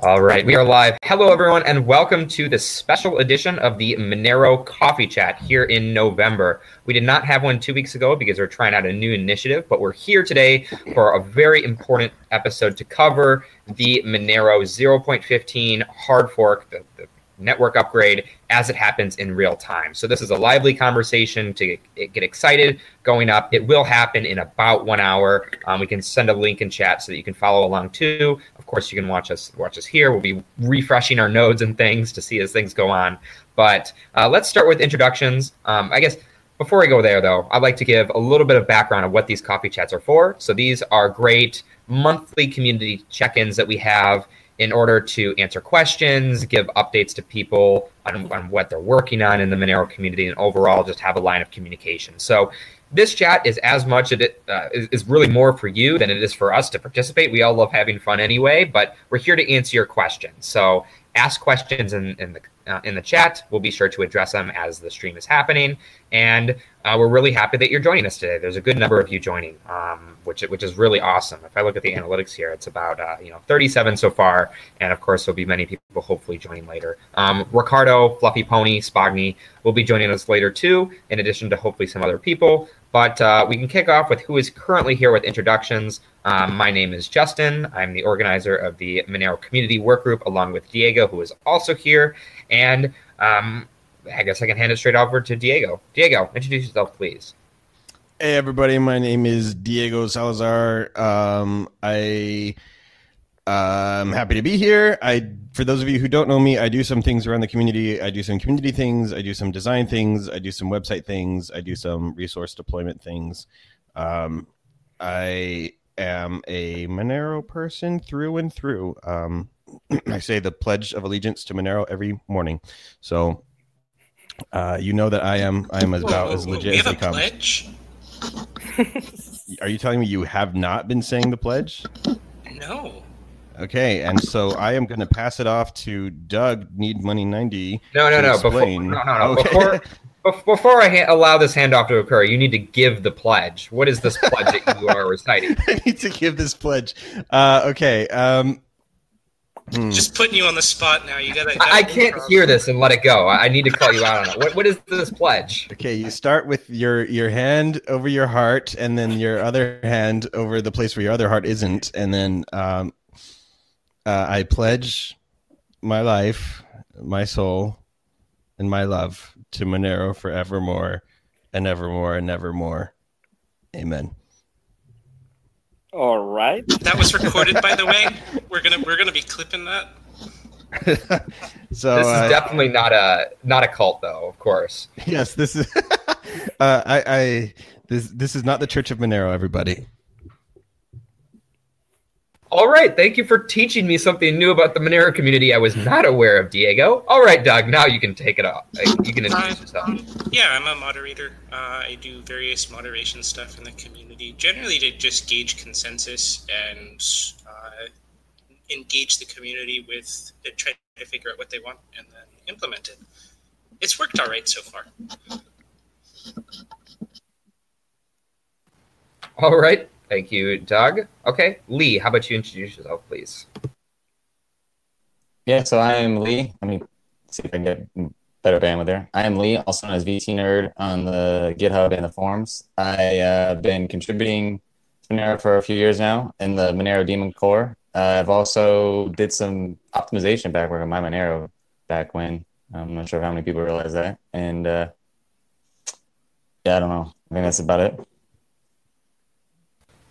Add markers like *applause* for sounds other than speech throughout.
All right, we are live. Hello, everyone, and welcome to the special edition of the Monero Coffee Chat here in November. We did not have one two weeks ago because we're trying out a new initiative, but we're here today for a very important episode to cover the Monero 0.15 hard fork, the, the network upgrade as it happens in real time. So this is a lively conversation to get, excited going up. It will happen in about one hour. Um, we can send a link in chat so that you can follow along too. Of course, you can watch us watch us here. We'll be refreshing our nodes and things to see as things go on. But uh, let's start with introductions. Um, I guess before we go there, though, I'd like to give a little bit of background of what these coffee chats are for. So these are great monthly community check-ins that we have in order to answer questions, give updates to people on, on what they're working on in the Monero community, and overall just have a line of communication. So this chat is as much it uh, is, is really more for you than it is for us to participate. We all love having fun anyway, but we're here to answer your questions. So ask questions in, in the uh, in the chat. We'll be sure to address them as the stream is happening. And uh, we're really happy that you're joining us today. There's a good number of you joining, um, which which is really awesome. If I look at the analytics here, it's about uh, you know 37 so far, and of course there'll be many people hopefully joining later. Um, Riccardo, Fluffy Pony, Spagni will be joining us later too, in addition to hopefully some other people. But uh, we can kick off with who is currently here with introductions. Um, my name is Justin. I'm the organizer of the Monero Community Work Group, along with Diego, who is also here. And um, I guess I can hand it straight over to Diego. Diego, introduce yourself, please. Hey, everybody. My name is Diego Salazar. Um, I. I'm happy to be here. I, for those of you who don't know me, I do some things around the community. I do some community things. I do some design things. I do some website things. I do some resource deployment things. Um, I am a Monero person through and through. Um, *clears throat* I say the Pledge of Allegiance to Monero every morning. So uh, you know that I am I am about whoa, as legit whoa, as they come. Pledge? *laughs* Are you telling me you have not been saying the pledge? No. Okay, and so I am going to pass it off to Doug. Need money ninety. No, no, no. Explain. Before, no, no, no. Okay. Before, before I ha- allow this handoff to occur, you need to give the pledge. What is this pledge that you are reciting? *laughs* I need to give this pledge. Uh, okay. Um, hmm. Just putting you on the spot now. You gotta. I, I can't hear this and let it go. I need to call you out on it. What, what is this pledge? Okay, you start with your your hand over your heart, and then your other hand over the place where your other heart isn't, and then um, uh, I pledge my life, my soul, and my love to Monero forevermore and evermore and evermore. Amen. All right. That was recorded, by the way. We're gonna we're gonna be clipping that. *laughs* so this is uh, definitely not a not a cult, though. Of course. Yes, this is. *laughs* uh, I, I this this is not the Church of Monero, everybody. All right, thank you for teaching me something new about the Monero community I was not aware of, Diego. All right, Doug, now you can take it off. You can introduce yourself. Um, yeah, I'm a moderator. Uh, I do various moderation stuff in the community, generally to just gauge consensus and uh, engage the community with uh, try to figure out what they want and then implement it. It's worked all right so far. All right. Thank you, Doug. Okay, Lee, how about you introduce yourself, please? Yeah, so I am Lee. Let me see if I can get better bandwidth there. I am Lee, also known as vtnerd on the GitHub and the forums. I have uh, been contributing to Monero for a few years now in the Monero daemon core. Uh, I've also did some optimization back on MyMonero back when. I'm not sure how many people realize that. And uh, yeah, I don't know. I think that's about it.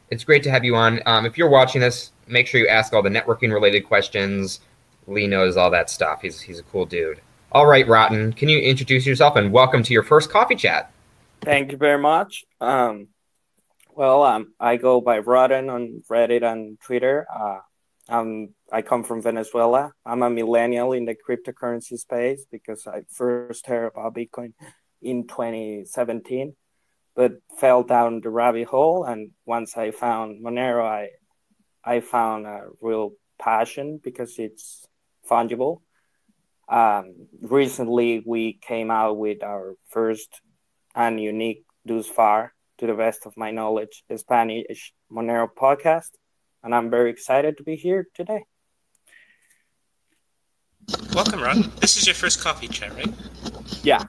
It's great to have you on. Um, if you're watching this, make sure you ask all the networking related questions. Lee knows all that stuff. He's he's a cool dude. All right, Rotten, can you introduce yourself and welcome to your first coffee chat? Thank you very much. Um, well, um, I go by Rotten on Reddit and Twitter. Uh, um, I come from Venezuela. I'm a millennial in the cryptocurrency space because I first heard about Bitcoin in 2017 but fell down the rabbit hole. And once I found Monero, I I found a real passion because it's fungible. Um, recently, we came out with our first and unique thus far, to the best of my knowledge, Spanish Monero podcast, and I'm very excited to be here today. Welcome, Ron. This is your first coffee chat, right? Yeah.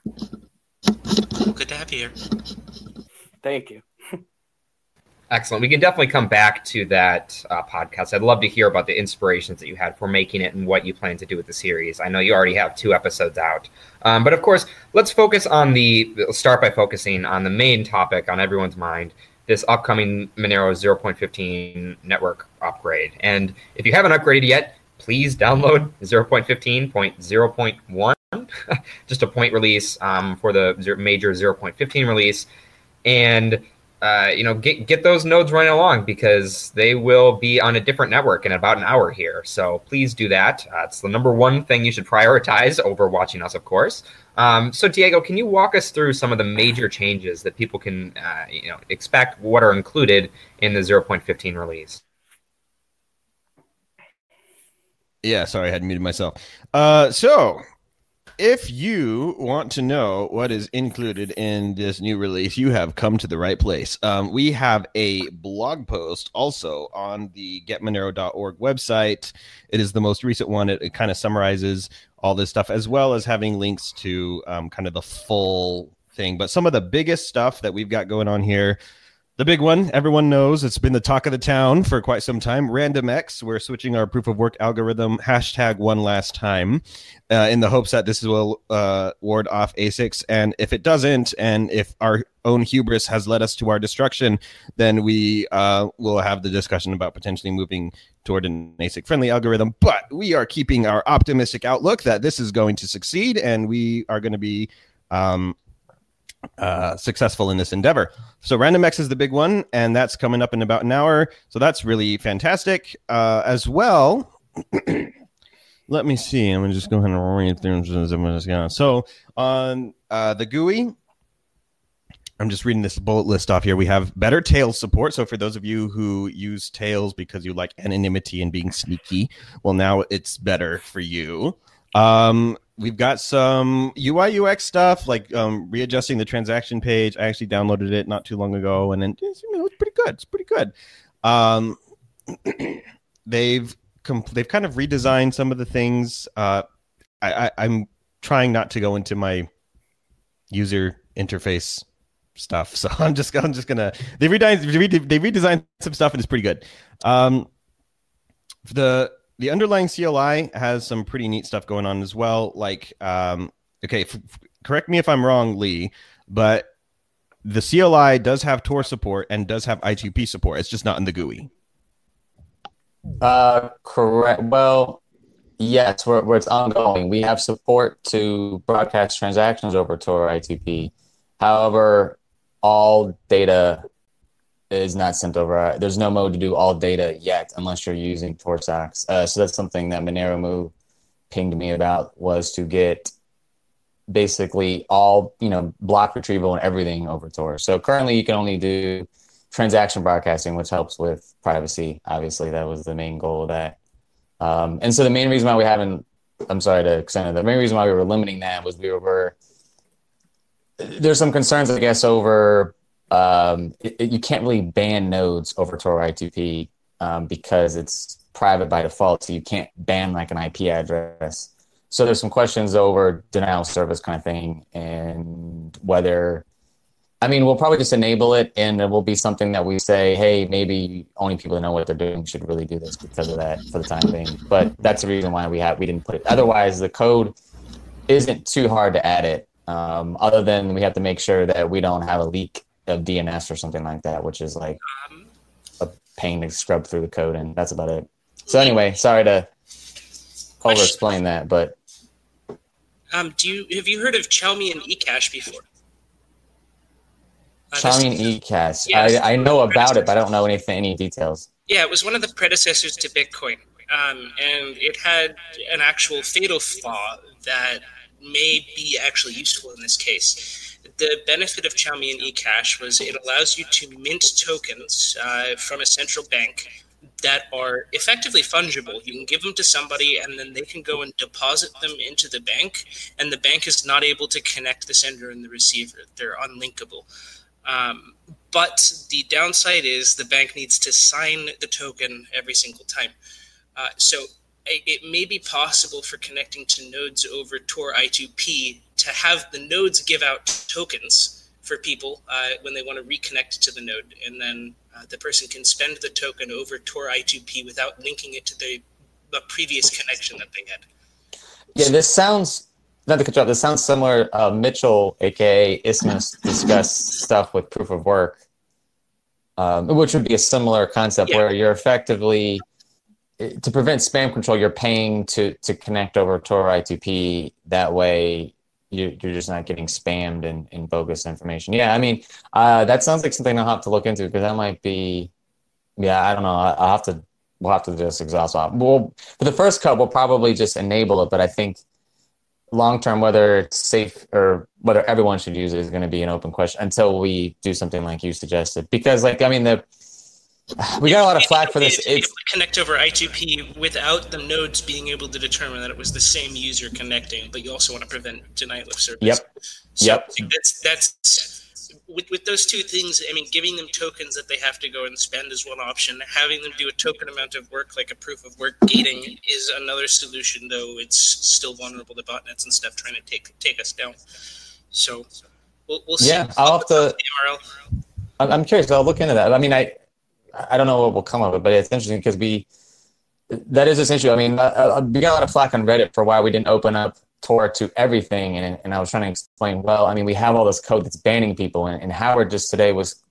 Good to have you here. Thank you. Excellent. We can definitely come back to that uh, podcast. I'd love to hear about the inspirations that you had for making it and what you plan to do with the series. I know you already have two episodes out. Um, but of course, let's focus on the, start by focusing on the main topic on everyone's mind this upcoming Monero 0.15 network upgrade. And if you haven't upgraded yet, please download 0.15.0.1, *laughs* just a point release um, for the major 0.15 release. And uh, you know, get get those nodes running along because they will be on a different network in about an hour here. So please do that. Uh, it's the number one thing you should prioritize over watching us, of course. Um, so Diego, can you walk us through some of the major changes that people can, uh, you know, expect? What are included in the 0.15 release? Yeah, sorry, I had muted myself. Uh, so if you want to know what is included in this new release, you have come to the right place. Um, we have a blog post also on the getmonero.org website. It is the most recent one. It, it kind of summarizes all this stuff, as well as having links to um, kind of the full thing. But some of the biggest stuff that we've got going on here the big one, everyone knows it's been the talk of the town for quite some time. RandomX, we're switching our proof of work algorithm hashtag one last time uh, in the hopes that this will uh, ward off ASICs. And if it doesn't, and if our own hubris has led us to our destruction, then we uh, will have the discussion about potentially moving toward an ASIC friendly algorithm. But we are keeping our optimistic outlook that this is going to succeed and we are going to be. Um, uh, successful in this endeavor. So RandomX is the big one, and that's coming up in about an hour. So that's really fantastic. Uh, as well, *clears throat* let me see. I'm gonna just go ahead and read through. So on uh, the GUI, I'm just reading this bullet list off here. We have better Tails support. So for those of you who use Tails because you like anonymity and being sneaky, well, now it's better for you. Um, we've got some UI UX stuff like um, readjusting the transaction page. I actually downloaded it not too long ago, and then it's, you know, it's pretty good. It's pretty good. Um, *clears throat* they've they've kind of redesigned some of the things. Uh, I, I, am trying not to go into my user interface stuff, so *laughs* I'm just I'm just gonna they redesigned they redesigned some stuff and it's pretty good. Um, the the underlying CLI has some pretty neat stuff going on as well. Like, um, okay, f- correct me if I'm wrong, Lee, but the CLI does have Tor support and does have I2P support. It's just not in the GUI. Uh, correct. Well, yes, where, it's ongoing. We have support to broadcast transactions over Tor I2P. However, all data is not sent over. There's no mode to do all data yet unless you're using torsocks. Uh, so that's something that moneromooo pinged me about was to get basically all you know block retrieval and everything over Tor. So currently you can only do transaction broadcasting, which helps with privacy. Obviously, that was the main goal of that. Um, and so the main reason why we haven't, I'm sorry to extend it. The main reason why we were limiting that was we were there's some concerns, I guess, over um, it, you can't really ban nodes over Tor I2P um, because it's private by default. So you can't ban like an IP address. So there's some questions over denial of service kind of thing and whether, I mean, we'll probably just enable it and it will be something that we say, hey, maybe only people that know what they're doing should really do this because of that for the time being. But that's the reason why we have we didn't put it. Otherwise, the code isn't too hard to add it. Um, other than we have to make sure that we don't have a leak of DNS or something like that, which is like um, a pain to scrub through the code, and that's about it. So anyway, sorry to over explain that, but um, do you have you heard of Chaumian eCash before? Uh, Chaumian eCash. Yes. I, I know about it, but I don't know anything, any details. Yeah, it was one of the predecessors to Bitcoin, um, and it had an actual fatal flaw that may be actually useful in this case the benefit of Chaumian eCash was it allows you to mint tokens uh, from a central bank that are effectively fungible. You can give them to somebody, and then they can go and deposit them into the bank, and the bank is not able to connect the sender and the receiver. They're unlinkable. Um, but the downside is the bank needs to sign the token every single time. Uh, so it may be possible for connecting to nodes over Tor I2P to have the nodes give out tokens for people uh, when they want to reconnect to the node, and then uh, the person can spend the token over Tor I2P without linking it to the, the previous connection that they had. Yeah, this sounds not to cut you off. This sounds similar. Uh, Mitchell, aka Isthmus, discussed *laughs* stuff with proof of work, um, which would be a similar concept Yeah. where you're effectively to prevent spam control. You're paying to to connect over Tor I2P. That way, you're just not getting spammed and, and bogus information. Yeah, I mean, uh, that sounds like something I'll have to look into because that might be. Yeah, I don't know. I'll have to. We'll have to just exhaust off. Well, for the first cut, we'll probably just enable it, but I think long term whether it's safe or whether everyone should use it is going to be an open question until we do something like you suggested because like i mean the *sighs* we got a lot of flack for this it's connect over I2P without the nodes being able to determine that it was the same user connecting, but you also want to prevent denial of service. Yep. So Yep. That's that's with with those two things. I mean, giving them tokens that they have to go and spend is one option. Having them do a token amount of work, like a proof of work gating, is another solution. Though it's still vulnerable to botnets and stuff trying to take take us down. So we'll, we'll see. Yeah, I'll have to- i'm curious i'll look into that i mean i i don't know what will come of it but it's interesting because we that is this issue. I mean we got a lot of flack on reddit for why we didn't open up tor to everything and, and i was trying to explain well i mean we have all this code that's banning people and, and howard just today was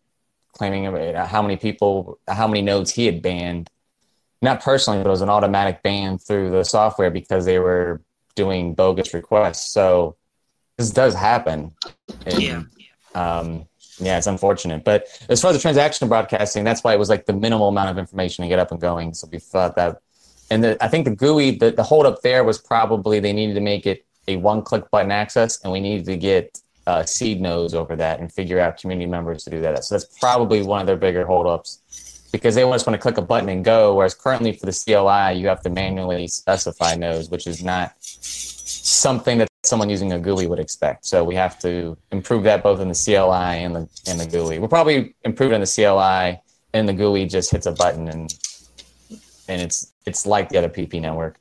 claiming how many people how many nodes he had banned. Not personally but it was an automatic ban through the software because they were doing bogus requests. So this does happen. And, Yeah. um, yeah, it's unfortunate. But as far as the transactional broadcasting, that's why it was like the minimal amount of information to get up and going. So we thought that, and the, I think the GUI, the, the hold up there was probably they needed to make it a one click button access, and we needed to get uh, seed nodes over that and figure out community members to do that. So that's probably one of their bigger holdups because they just want to click a button and go. Whereas currently for the CLI, you have to manually specify nodes, which is not something that someone using a GUI would expect. So we have to improve that both in the CLI and the and the GUI. We'll probably improve it in the CLI, and the GUI just hits a button and and it's it's like the other PP network.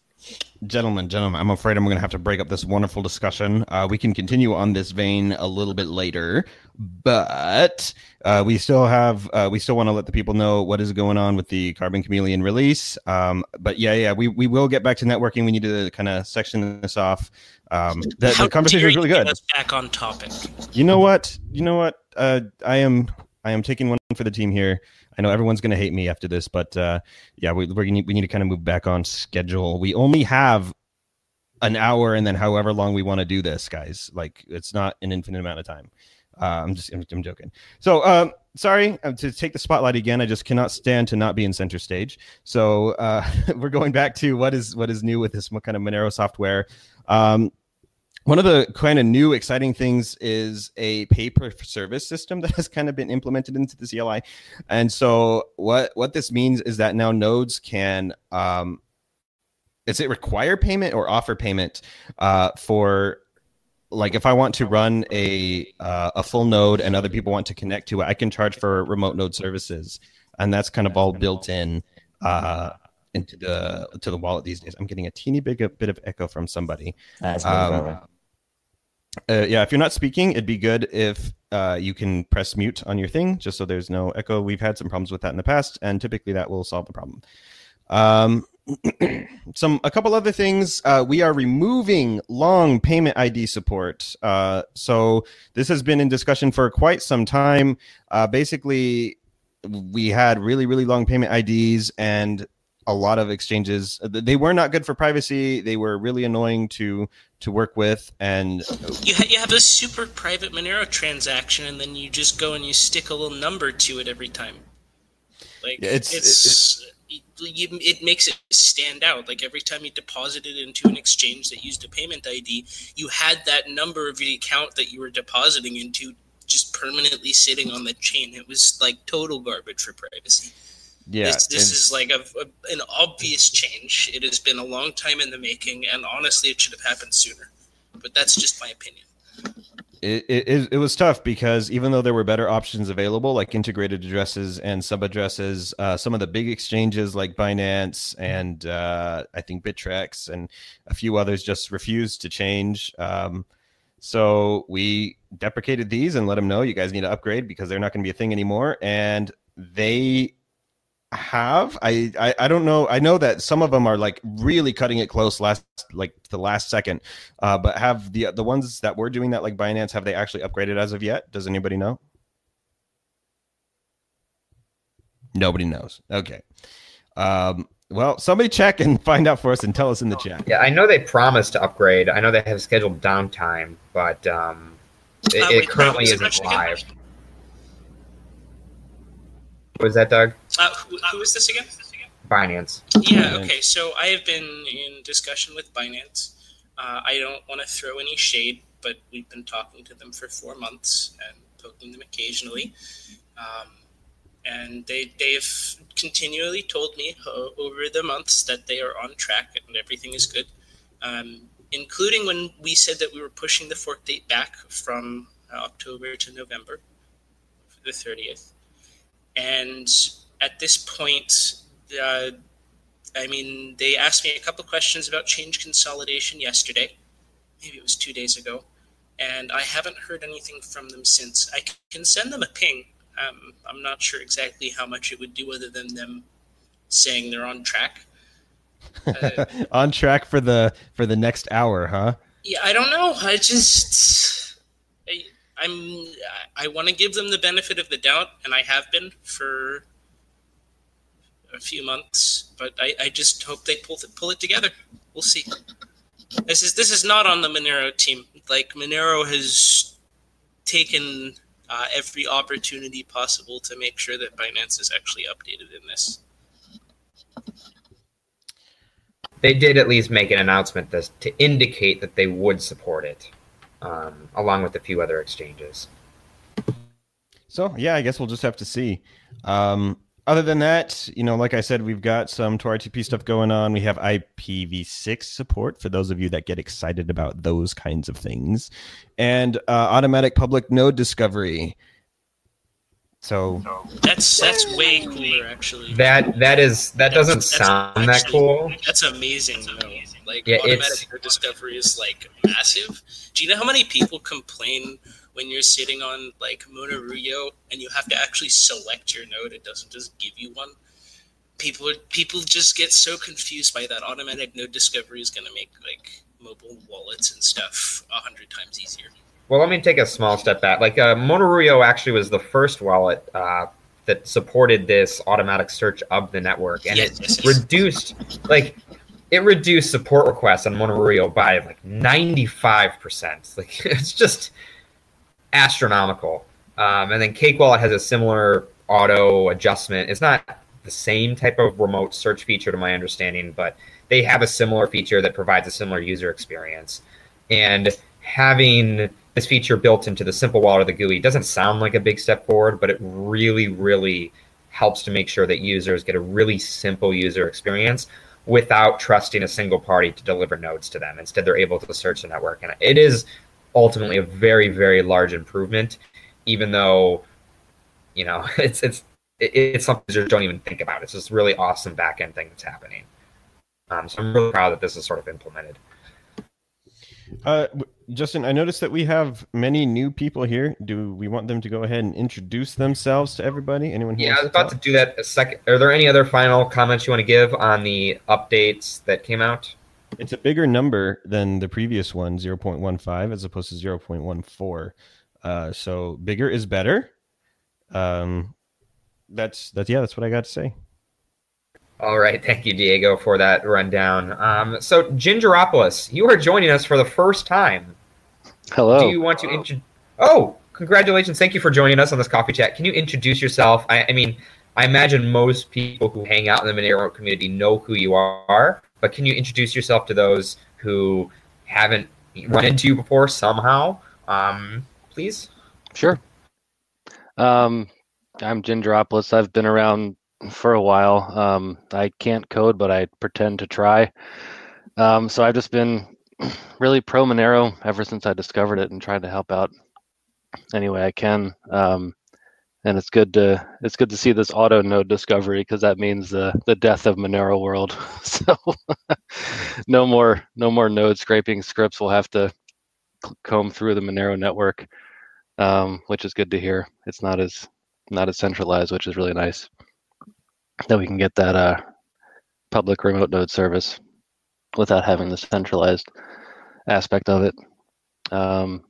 Gentlemen, gentlemen, I'm afraid I'm going to have to break up this wonderful discussion. Uh, we can continue on this vein a little bit later, but uh, we still have uh, we still want to let the people know what is going on with the Carbon Chameleon release. Um, but yeah, yeah, we, we will get back to networking. We need to kind of section this off. Um, the, the conversation was really good. us back on topic. You know what? You know what? Uh, I am I am taking one for the team here. I know everyone's going to hate me after this, but uh, yeah, we we're gonna, we need to kind of move back on schedule. We only have an hour, and then however long we want to do this, guys. Like it's not an infinite amount of time. Uh, I'm just I'm, I'm joking. So um, sorry uh, to take the spotlight again. I just cannot stand to not be in center stage. So uh, *laughs* we're going back to what is what is new with this what kind of Monero software. Um, one of the kind of new exciting things is a pay per service system *laughs* that has kind of been implemented into the CLI. And so what what this means is that now nodes can um is it require payment or offer payment uh for like if I want to run a uh, a full node and other people want to connect to it, I can charge for remote node services. And that's kind of all built in uh into the to the wallet these days. I'm getting a teeny big a bit of echo from somebody. That's Um, uh, yeah, if you're not speaking, it'd be good if uh, you can press mute on your thing, just so there's no echo. We've had some problems with that in the past, and typically that will solve the problem. Um, *clears throat* some a couple other things. Uh, we are removing long payment ID support. Uh, so this has been in discussion for quite some time. Uh, basically, we had really really long payment IDs and a lot of exchanges. Uh, they were not good for privacy. They were really annoying to to work with, and You, ha- you have a super private Monero transaction, and then you just go and you stick a little number to it every time. Like it's- it's, it, you, it makes it stand out. Like every time you deposited into an exchange that used a payment ID, you had that number of the account that you were depositing into just permanently sitting on the chain. It was like total garbage for privacy. Yeah, this, this is like a, a, an obvious change. It has been a long time in the making, and honestly, it should have happened sooner. But that's just my opinion. it, it, it was tough because even though there were better options available, like integrated addresses and sub addresses, uh, some of the big exchanges like Binance and uh, I think Bittrex and a few others just refused to change. Um, so we deprecated these and let them know you guys need to upgrade because they're not going to be a thing anymore. And they have I, I i don't know i know that some of them are like really cutting it close last like the last second uh but have the the ones that were doing that like binance have they actually upgraded as of yet does anybody know nobody knows okay um well somebody check and *laughs* find out for us and tell us in the chat Yeah, I know they promised to upgrade. I know they have scheduled downtime, but um, it, Uh, it currently isn't live. again? Live. Was that Doug? Uh, who, who is this again? Binance. Yeah, okay. So I have been in discussion with Binance. Uh, I don't want to throw any shade, but we've been talking to them for four months and poking them occasionally. Um, and they, they've continually told me uh, over the months that they are on track and everything is good, um, including when we said that we were pushing the fork date back from uh, October to November, the 30th. And at this point, uh, I mean, they asked me a couple questions about change consolidation yesterday. Maybe it was two days ago. And I haven't heard anything from them since. I can send them a ping. Um, I'm not sure exactly how much it would do other than them saying they're on track. *laughs* Uh, on track for the for the next hour huh yeah, I don't know. I just, I'm, I want to give them the benefit of the doubt, and I have been for a few months. But I, I just hope they pull it, pull it together. We'll see. This is this is not on the Monero team. Like Monero has taken uh, every opportunity possible to make sure that Binance is actually updated in this. They did at least make an announcement this, to indicate that they would support it, um, along with a few other exchanges. So yeah, I guess we'll just have to see. Um, other than that, you know, like I said, we've got some TORTP stuff going on. We have IPv6 support for those of you that get excited about those kinds of things, and uh, automatic public node discovery. So That's that's way cooler, actually. That that is that doesn't That's- that's sound that cool. That's amazing, though. Like Yeah, automatic it's- node discovery is like massive. Do you know how many people complain when you're sitting on like Monerujo and you have to actually select your node? It doesn't just give you one. People people just get so confused by that. Automatic node discovery is going to make like mobile wallets and stuff a hundred times easier. Well, let me take a small step back. Like uh, Monerujo actually was the first wallet uh, that supported this automatic search of the network, and Yes, it yes, yes. reduced like it reduced support requests on Monerujo by like ninety five percent. Like *laughs* it's just astronomical. Um, and then Cake Wallet has a similar auto adjustment. It's not the same type of remote search feature, to my understanding, but they have a similar feature that provides a similar user experience. And having this feature built into the simple wallet of the GUI doesn't sound like a big step forward, but it really, really helps to make sure that users get a really simple user experience without trusting a single party to deliver nodes to them. Instead, they're able to search the network. And it is ultimately a very, very large improvement, even though, you know, *laughs* it's it's it's something users don't even think about. It's this really awesome back end thing that's happening. Um, so I'm really proud that this is sort of implemented. Uh, Justin, I noticed that we have many new people here. Do we want them to go ahead and introduce themselves to everybody? Anyone? Yeah, I was to about to talk? do that a second. Are there any other final comments you want to give on the updates that came out? It's a bigger number than the previous one, 0.15, as opposed to 0.14. Uh, so bigger is better. Um, that's that's yeah, that's what I got to say. All right, thank you, Diego, for that rundown. Um, so, gingeropolous, you are joining us for the first time. Hello. Do you want to intro- Oh, congratulations! Thank you for joining us on this coffee chat. Can you introduce yourself? I, I mean, I imagine most people who hang out in the Monero community know who you are, but can you introduce yourself to those who haven't run into you before somehow? Um, please. Sure. Um, I'm gingeropolous. I've been around for a while. Um, I can't code, but I pretend to try. Um, so I've just been really pro Monero ever since I discovered it and tried to help out any way I can. Um, and it's good to it's good to see this auto node discovery because that means the the death of Monero world. *laughs* so *laughs* no more no more node scraping scripts. We'll have to comb through the Monero network, um, which is good to hear. It's not as not as centralized, which is really nice that we can get that uh, public remote node service without having the centralized aspect of it. Um,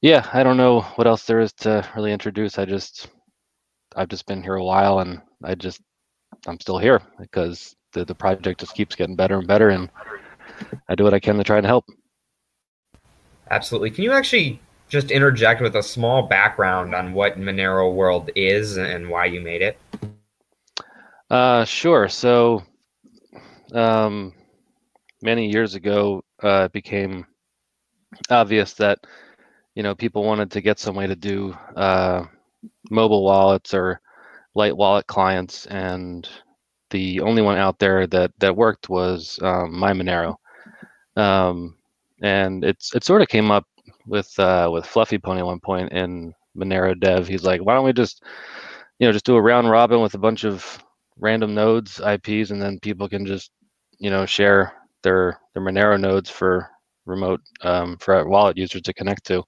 yeah, I don't know what else there is to really introduce. I just I've just been here a while and I just I'm still here because the, the project just keeps getting better and better and I do what I can to try and help. Absolutely. Can you actually just interject with a small background on what Monero World is and why you made it? Uh, sure. So, um, many years ago, uh, it became obvious that you know people wanted to get some way to do uh, mobile wallets or light wallet clients, and the only one out there that that worked was um, MyMonero. Um, and it's it sort of came up with uh, with Fluffy Pony at one point in Monero Dev. He's like, why don't we just you know just do a round robin with a bunch of random nodes IPs, and then people can just you know share their their Monero nodes for remote um, for wallet users to connect to.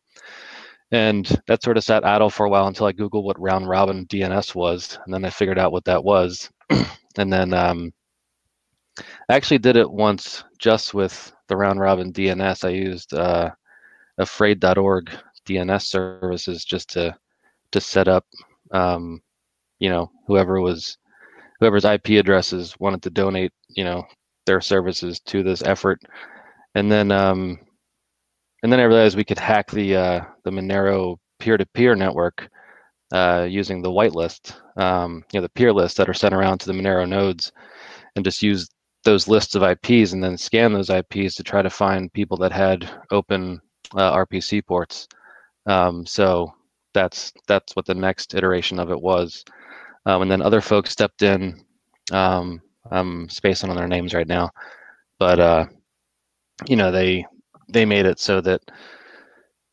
And that sort of sat idle for a while until I googled what round robin DNS was, and then I figured out what that was. *clears throat* and then um, I actually did it once just with the round robin DNS. I used uh, afraid.org DNS services just to to set up, um, you know, whoever was whoever's IP addresses wanted to donate, you know, their services to this effort. And then um, and then I realized we could hack the uh, the Monero peer-to-peer network uh, using the whitelist, um, you know, the peer lists that are sent around to the Monero nodes, and just use those lists of IPs and then scan those IPs to try to find people that had open uh, RPC ports. Um, so that's that's what the next iteration of it was. Um, and then other folks stepped in. Um, I'm spacing on their names right now, but uh, you know they they made it so that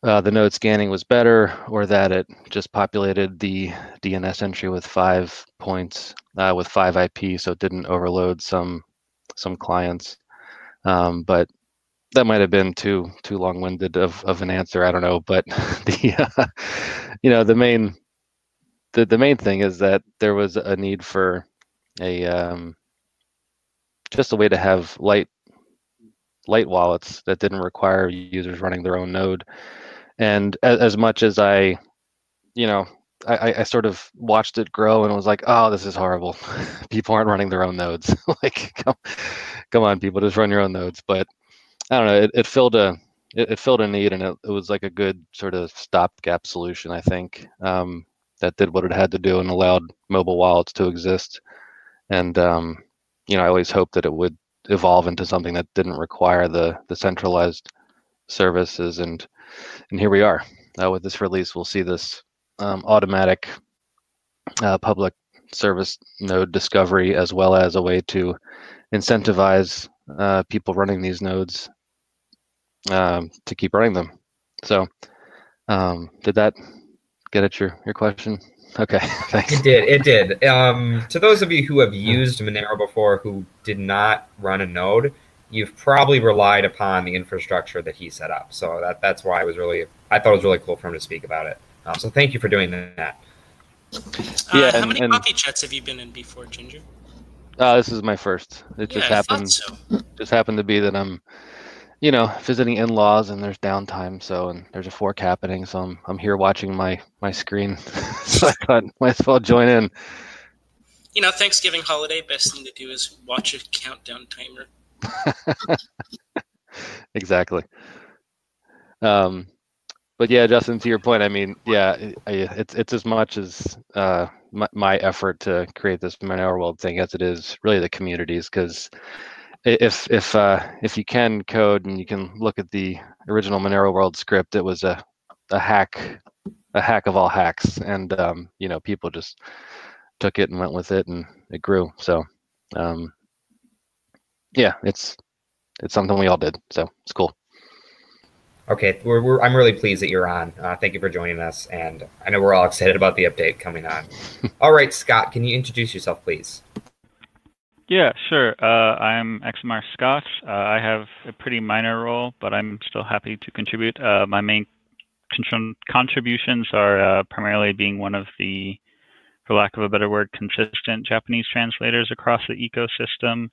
uh, the node scanning was better, or that it just populated the DNS entry with five points uh, with five IP, so it didn't overload some some clients. Um, but that might have been too too long-winded of, of an answer. I don't know, but *laughs* the uh, you know the main the, the main thing is that there was a need for a um, just a way to have light light wallets that didn't require users running their own node. And as, as much as I, you know, I, I sort of watched it grow and was like, oh, this is horrible. *laughs* people aren't running their own nodes. *laughs* like, come, come on, people, just run your own nodes. But I don't know. It, it filled a it, it, filled a need, and it, it was like a good sort of stopgap solution. I think. Um, that did what it had to do and allowed mobile wallets to exist. And um, you know, I always hoped that it would evolve into something that didn't require the the centralized services. And and here we are. Uh, with this release, we'll see this um, automatic uh, public service node discovery as well as a way to incentivize uh, people running these nodes um, to keep running them. So, um, did that get at your your question? Okay, *laughs* thanks. It did. It did. Um, to those of you who have used Monero before who did not run a node, you've probably relied upon the infrastructure that he set up. So that that's why I was really I thought it was really cool for him to speak about it. Um, so thank you for doing that. Uh, yeah. how and, many and, coffee chats have you been in before, Ginger? Uh, this is my first. It yeah, just happened. So. Just happened to be that I'm you know, visiting in-laws and there's downtime, so and there's a fork happening, so I'm I'm here watching my my screen. *laughs* so I thought might as well join in. You know, Thanksgiving holiday, best thing to do is watch a countdown timer. *laughs* exactly. Um, but yeah, Justin, to your point, I mean, yeah, it's it's as much as uh, my, my effort to create this Monero World thing as it is really the communities, because if if uh, if you can code and you can look at the original Monero World script, it was a a hack a hack of all hacks, and um, you know people just took it and went with it, and it grew. So um, yeah, it's it's something we all did. So it's cool. Okay, we're, we're, I'm really pleased that you're on. Uh, thank you for joining us, and I know we're all excited about the update coming on. *laughs* all right, Scott, can you introduce yourself, please? Yeah, sure. Uh, I'm XMR Scott. Uh, I have a pretty minor role, but I'm still happy to contribute. Uh, my main con- contributions are uh, primarily being one of the, for lack of a better word, consistent Japanese translators across the ecosystem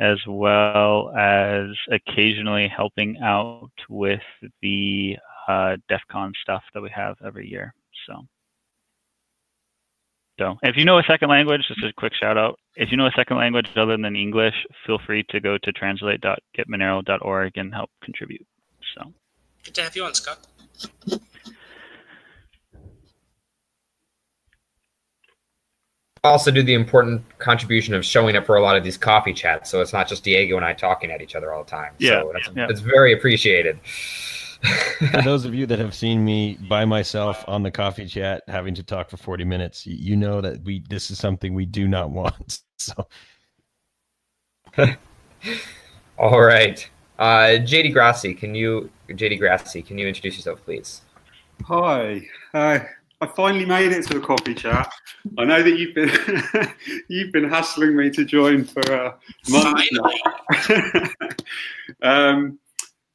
as well as occasionally helping out with the uh, DEF CON stuff that we have every year. So, so if you know a second language, just a quick shout out. If you know a second language other than English, feel free to go to translate.getmonero.org and help contribute. So, good to have you on, Scott. also do the important contribution of showing up for a lot of these coffee chats. So it's not just Diego and I talking at each other all the time. Yeah, so that's, yeah. that's very appreciated. For those of you that have seen me by myself on the coffee chat having to talk for 40 minutes, you know that we this is something we do not want. *laughs* So *laughs* all right. Uh, JT Grassie, can you JT Grassie, can you introduce yourself please? Hi. Uh, I finally made it to the coffee chat. I know that you've been *laughs* you've been hassling me to join for a month now. um,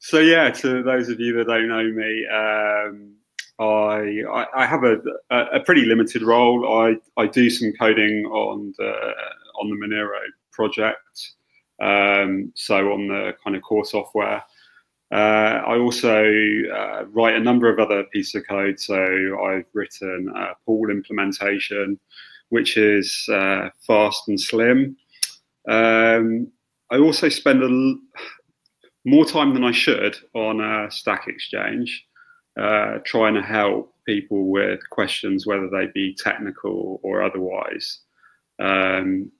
so yeah, to those of you that don't know me, um, I, I, have a, a pretty limited role. I, I do some coding on the on the Monero project, um, so on the kind of core software. Uh, I also uh, write a number of other pieces of code. So I've written a pool implementation, which is uh, fast and slim. Um, I also spend a, more time than I should on Stack Exchange, uh, trying to help people with questions, whether they be technical or otherwise. Um,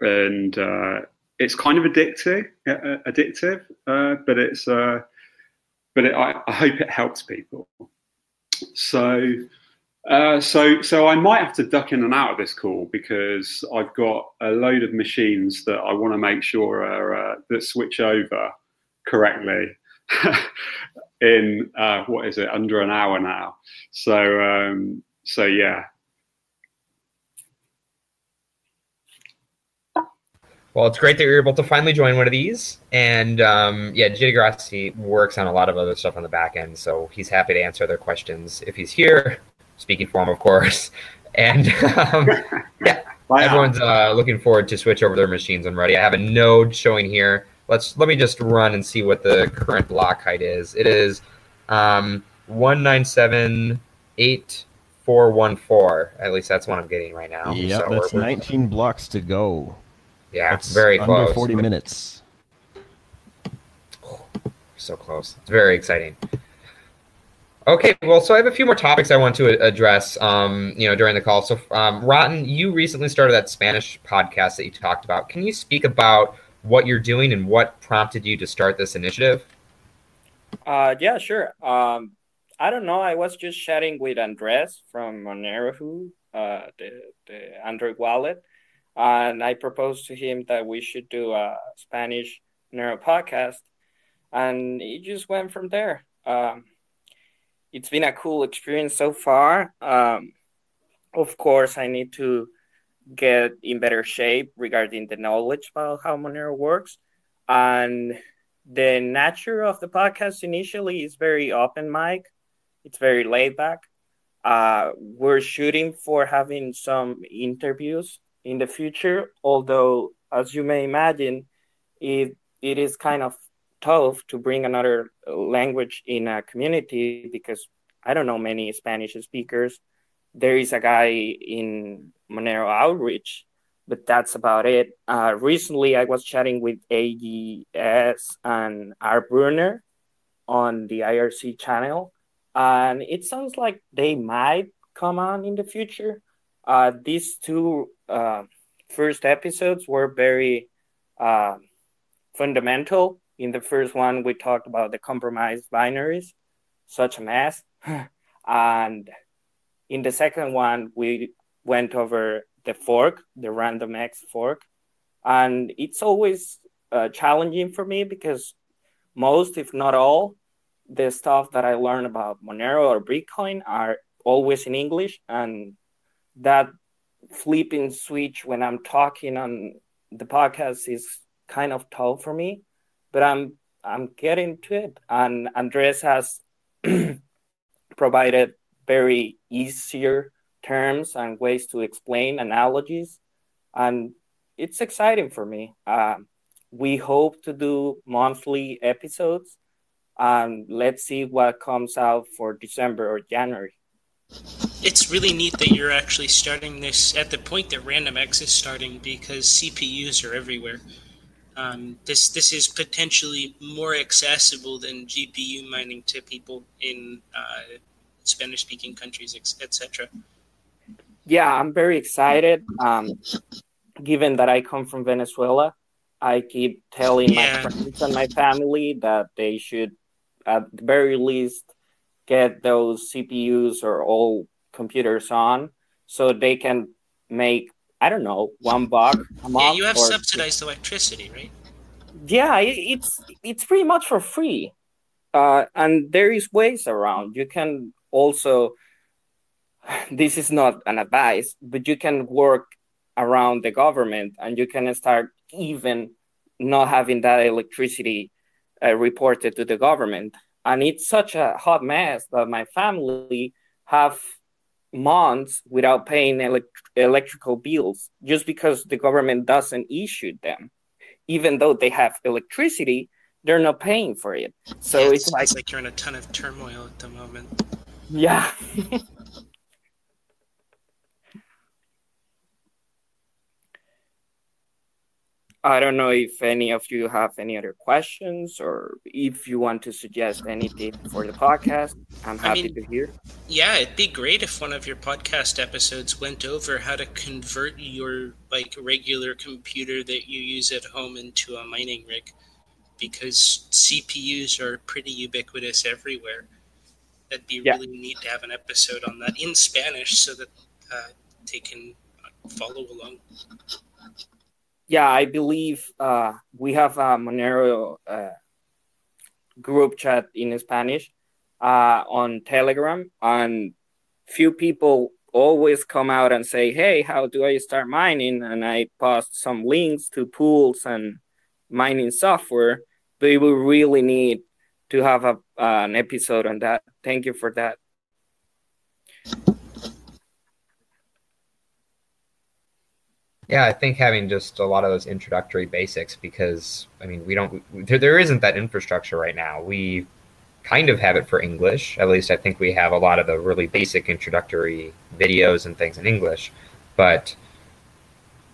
and uh, it's kind of addictive, uh, addictive, uh, but it's uh, but it, I, I, hope it helps people. So, uh, so, so I might have to duck in and out of this call because I've got a load of machines that I want to make sure are uh, that switch over correctly *laughs* in what is it under an hour now. So, um, so yeah, Well, it's great that you're able to finally join one of these. And um, yeah, Jay Grassi works on a lot of other stuff on the back end, so he's happy to answer their questions if he's here, speaking for him, of course. *laughs* And um, yeah, *laughs* everyone's uh, looking forward to switch over their machines when ready. I have a node showing here. Let's let me just run and see what the current block height is. It is um, one nine seven eight four one four. At least that's what I'm getting right now. Yeah, so that's 19 blocks to go. Yeah, That's very under close. 40 minutes. So close. It's very exciting. Okay, well, so I have a few more topics I want to address, um, you know, during the call. So, um, Rotten, you recently started that Spanish podcast that you talked about. Can you speak about what you're doing and what prompted you to start this initiative? Uh, yeah, sure. Um, I don't know. I was just chatting with Andres from Monero, uh, the, the Android wallet, and I proposed to him that we should do a Spanish Monero podcast, and it just went from there. Um, it's been a cool experience so far. Um, of course, I need to get in better shape regarding the knowledge about how Monero works, and the nature of the podcast initially is very open mic. It's very laid back. Uh, we're shooting for having some interviews in the future. Although, as you may imagine, it it is kind of tough to bring another language in a community because I don't know many Spanish speakers. There is a guy in Monero Outreach, but that's about it. Uh, recently, I was chatting with AGS and R. Brunner on the IRC channel, and it sounds like they might come on in the future. Uh, these two uh, first episodes were very uh, fundamental. In the first one, we talked about the compromised binaries, such a mess. *laughs* and in the second one, we went over the fork, the RandomX fork. And it's always uh, challenging for me because most, if not all, the stuff that I learn about Monero or Bitcoin are always in English, and that flipping switch when I'm talking on the podcast is kind of tough for me, but I'm I'm getting to it. And Andres has *clears throat* provided very easier terms and ways to explain analogies, and it's exciting for me. Uh, we hope to do monthly episodes, and let's see what comes out for December or January. It's really neat that you're actually starting this at the point that RandomX is starting because CPUs are everywhere. Um, this this is potentially more accessible than GPU mining to people in uh, Spanish-speaking countries, etc. Yeah, I'm very excited. Um, given that I come from Venezuela, I keep telling yeah. my friends and my family that they should, at the very least, get those CPUs or all computers on so they can make I don't know one buck a month. Yeah, you have subsidized electricity, right? Yeah, it's it's pretty much for free, uh, and there is ways around. You can also. This is not an advice, but you can work around the government, and you can start even not having that electricity uh, reported to the government. And it's such a hot mess that my family have months without paying elect- electrical bills just because the government doesn't issue them. Even though they have electricity they're not paying for it. So yeah, it's, it's, like it's like you're in a ton of turmoil at the moment yeah *laughs* I don't know if any of you have any other questions or if you want to suggest anything for the podcast. I'm happy I mean, to hear. Yeah, it'd be great if one of your podcast episodes went over how to convert your like regular computer that you use at home into a mining rig because CPUs are pretty ubiquitous everywhere. That'd be yeah. really neat to have an episode on that in Spanish so that uh, they can follow along yeah, I believe uh, we have a Monero uh, group chat in Spanish uh, on Telegram, and few people always come out and say, "Hey, how do I start mining?" And I post some links to pools and mining software. But we really need to have a, an episode on that. Thank you for that. Yeah, I think having just a lot of those introductory basics because I mean we don't there, there isn't that infrastructure right now. We kind of have it for English. At least I think we have a lot of the really basic introductory videos and things in English, but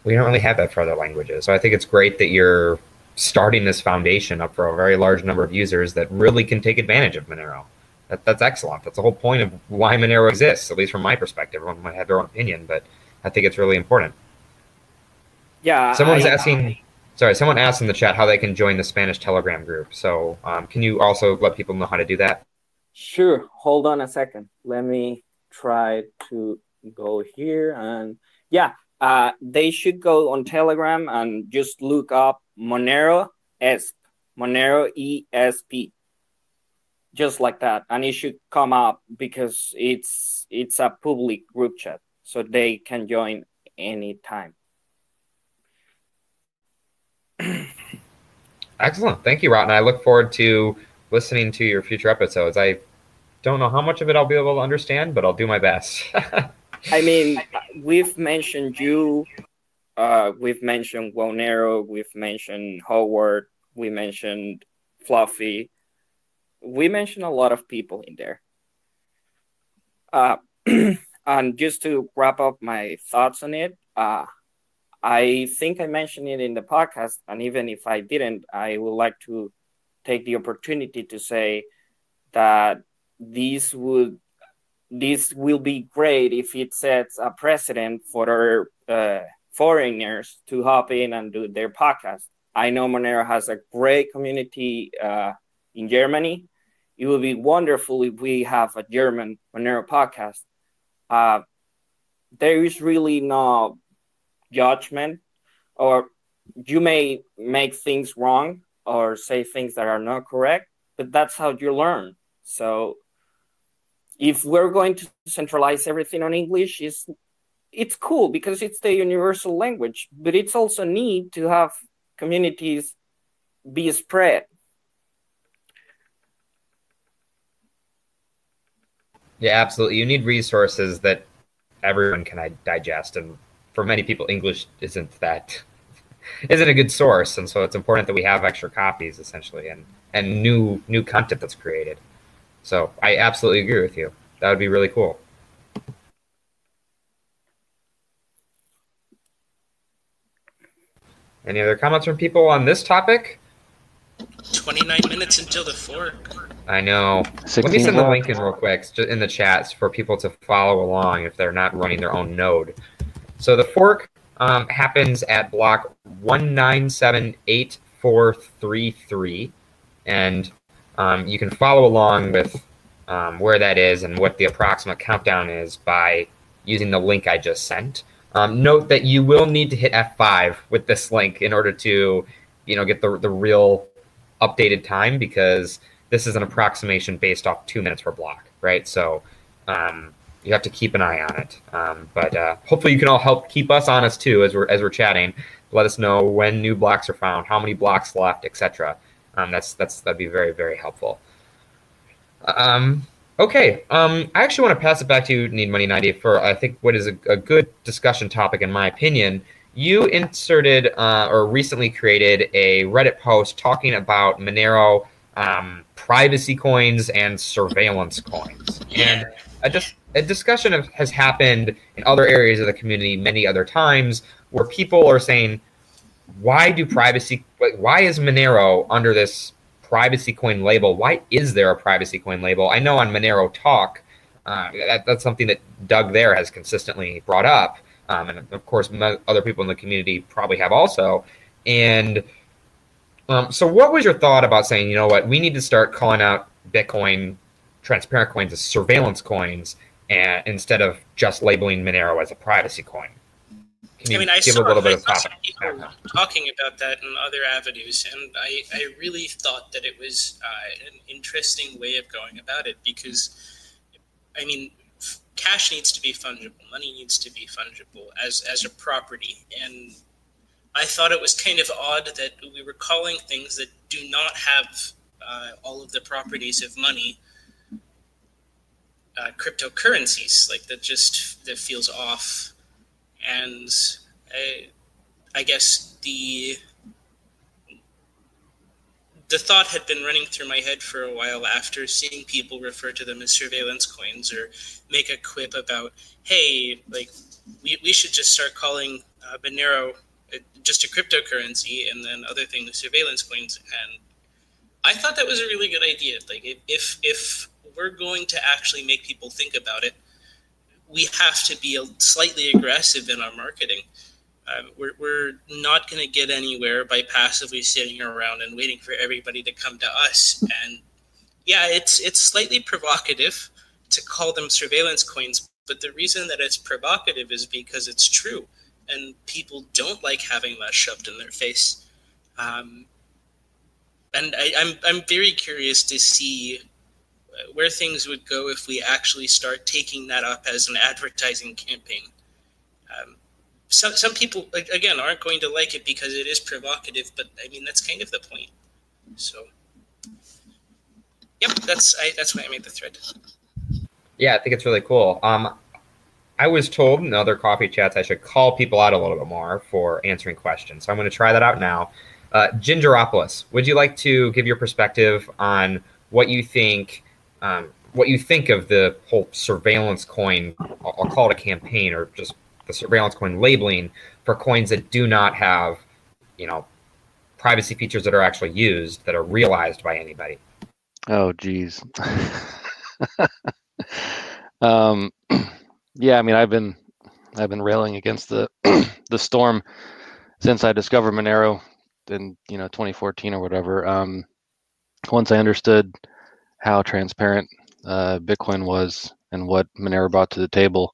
we don't really have that for other languages. So I think it's great that you're starting this foundation up for a very large number of users that really can take advantage of Monero. That, that's excellent. That's the whole point of why Monero exists, at least from my perspective. Everyone might have their own opinion, but I think it's really important. Yeah. Someone's I, asking. Sorry, someone asked in the chat how they can join the Spanish Telegram group. So, um, can you also let people know how to do that? Sure. Hold on a second. Let me try to go here and yeah, uh, they should go on Telegram and just look up Monero ESP, Monero ESP, just like that, and it should come up because it's it's a public group chat, so they can join anytime. *clears throat* Excellent. Thank you, Rotten. I look forward to listening to your future episodes. I don't know how much of it I'll be able to understand, but I'll do my best. *laughs* I mean, we've mentioned you, uh, we've mentioned Wownero, we've mentioned Howard, we mentioned Fluffy. We mentioned a lot of people in there. Uh, *clears throat* and just to wrap up my thoughts on it, uh, I think I mentioned it in the podcast, and even if I didn't, I would like to take the opportunity to say that this would this will be great if it sets a precedent for uh, foreigners to hop in and do their podcast. I know Monero has a great community uh, in Germany. It would be wonderful if we have a German Monero podcast. Uh, there is really no judgment or you may make things wrong or say things that are not correct but that's how you learn So if we're going to centralize everything on English, is it's cool because it's the universal language, but it's also neat to have communities be spread. Yeah, absolutely. You need resources that everyone can digest, and for many people, English isn't that *laughs* isn't a good source, and so it's important that we have extra copies, essentially, and and new new content that's created. So I absolutely agree with you. That would be really cool. Any other comments from people on this topic? 29 minutes until the fork. I know. Let me send the link in real quick in the chats for people to follow along if they're not running their own node. So the fork um, happens at block 1978433. And um, you can follow along with um, where that is and what the approximate countdown is by using the link I just sent. Um, note that you will need to hit F5 with this link in order to, you know, get the the real updated time because this is an approximation based off two minutes per block, right? So um, you have to keep an eye on it. Um, but uh, hopefully, you can all help keep us honest too as we're as we're chatting. Let us know when new blocks are found, how many blocks left, etc. Um, that's that's that'd be very very helpful. Um, okay. Um, I actually want to pass it back to you, Need Money 90, for I think what is a, a good discussion topic, in my opinion. You inserted uh, or recently created a Reddit post talking about Monero um, privacy coins and surveillance coins. And a, dis- a discussion of, has happened in other areas of the community many other times where people are saying, why do privacy, why is Monero under this privacy coin label. Why is there a privacy coin label? I know on Monero Talk, uh, that, that's something that Doug there has consistently brought up. Um, and of course, other people in the community probably have also. And um, so, what was your thought about saying, you know what, we need to start calling out Bitcoin transparent coins as surveillance coins and, instead of just labeling Monero as a privacy coin? I mean, I saw, I saw some people talking about that in other avenues, and I, I really thought that it was uh, an interesting way of going about it because, I mean, cash needs to be fungible, money needs to be fungible as as a property, and I thought it was kind of odd that we were calling things that do not have uh, all of the properties of money uh, cryptocurrencies. Like that just that feels off and I, I guess the the thought had been running through my head for a while after seeing people refer to them as surveillance coins or make a quip about, hey, like we, we should just start calling uh, Monero uh, just a cryptocurrency and then other things surveillance coins. And I thought that was a really good idea. Like if if we're going to actually make people think about it, we have to be slightly aggressive in our marketing. Um, we're, we're not going to get anywhere by passively sitting around and waiting for everybody to come to us. And yeah, it's it's slightly provocative to call them surveillance coins, but the reason that it's provocative is because it's true, and people don't like having that shoved in their face. Um, and I, I'm I'm very curious to see where things would go if we actually start taking that up as an advertising campaign. Um, some some people again aren't going to like it because it is provocative, but I mean that's kind of the point. So, yep, that's I, that's why I made the thread. Yeah, I think it's really cool. Um, I was told in other coffee chats I should call people out a little bit more for answering questions, so I'm going to try that out now. Uh, gingeropolous, would you like to give your perspective on what you think um, what you think of the whole surveillance coin. I'll, I'll call it a campaign or just the surveillance coin labeling for coins that do not have, you know, privacy features that are actually used that are realized by anybody. Oh, geez. *laughs* um, *clears throat* yeah, I mean, I've been I've been railing against the *clears throat* the storm since I discovered Monero in you know 2014 or whatever. Um, once I understood how transparent uh, Bitcoin was and what Monero brought to the table.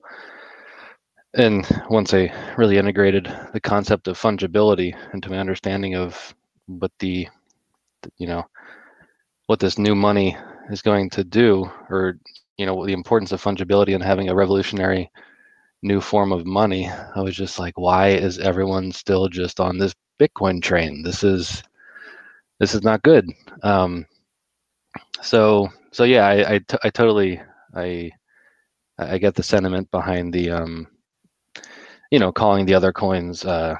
And once I really integrated the concept of fungibility into my understanding of what the, you know, what this new money is going to do, or you know, the importance of fungibility and having a revolutionary new form of money, I was just like, why is everyone still just on this Bitcoin train? This is this is not good. Um, so so yeah, I I, t- I totally I I get the sentiment behind the um, you know calling the other coins uh,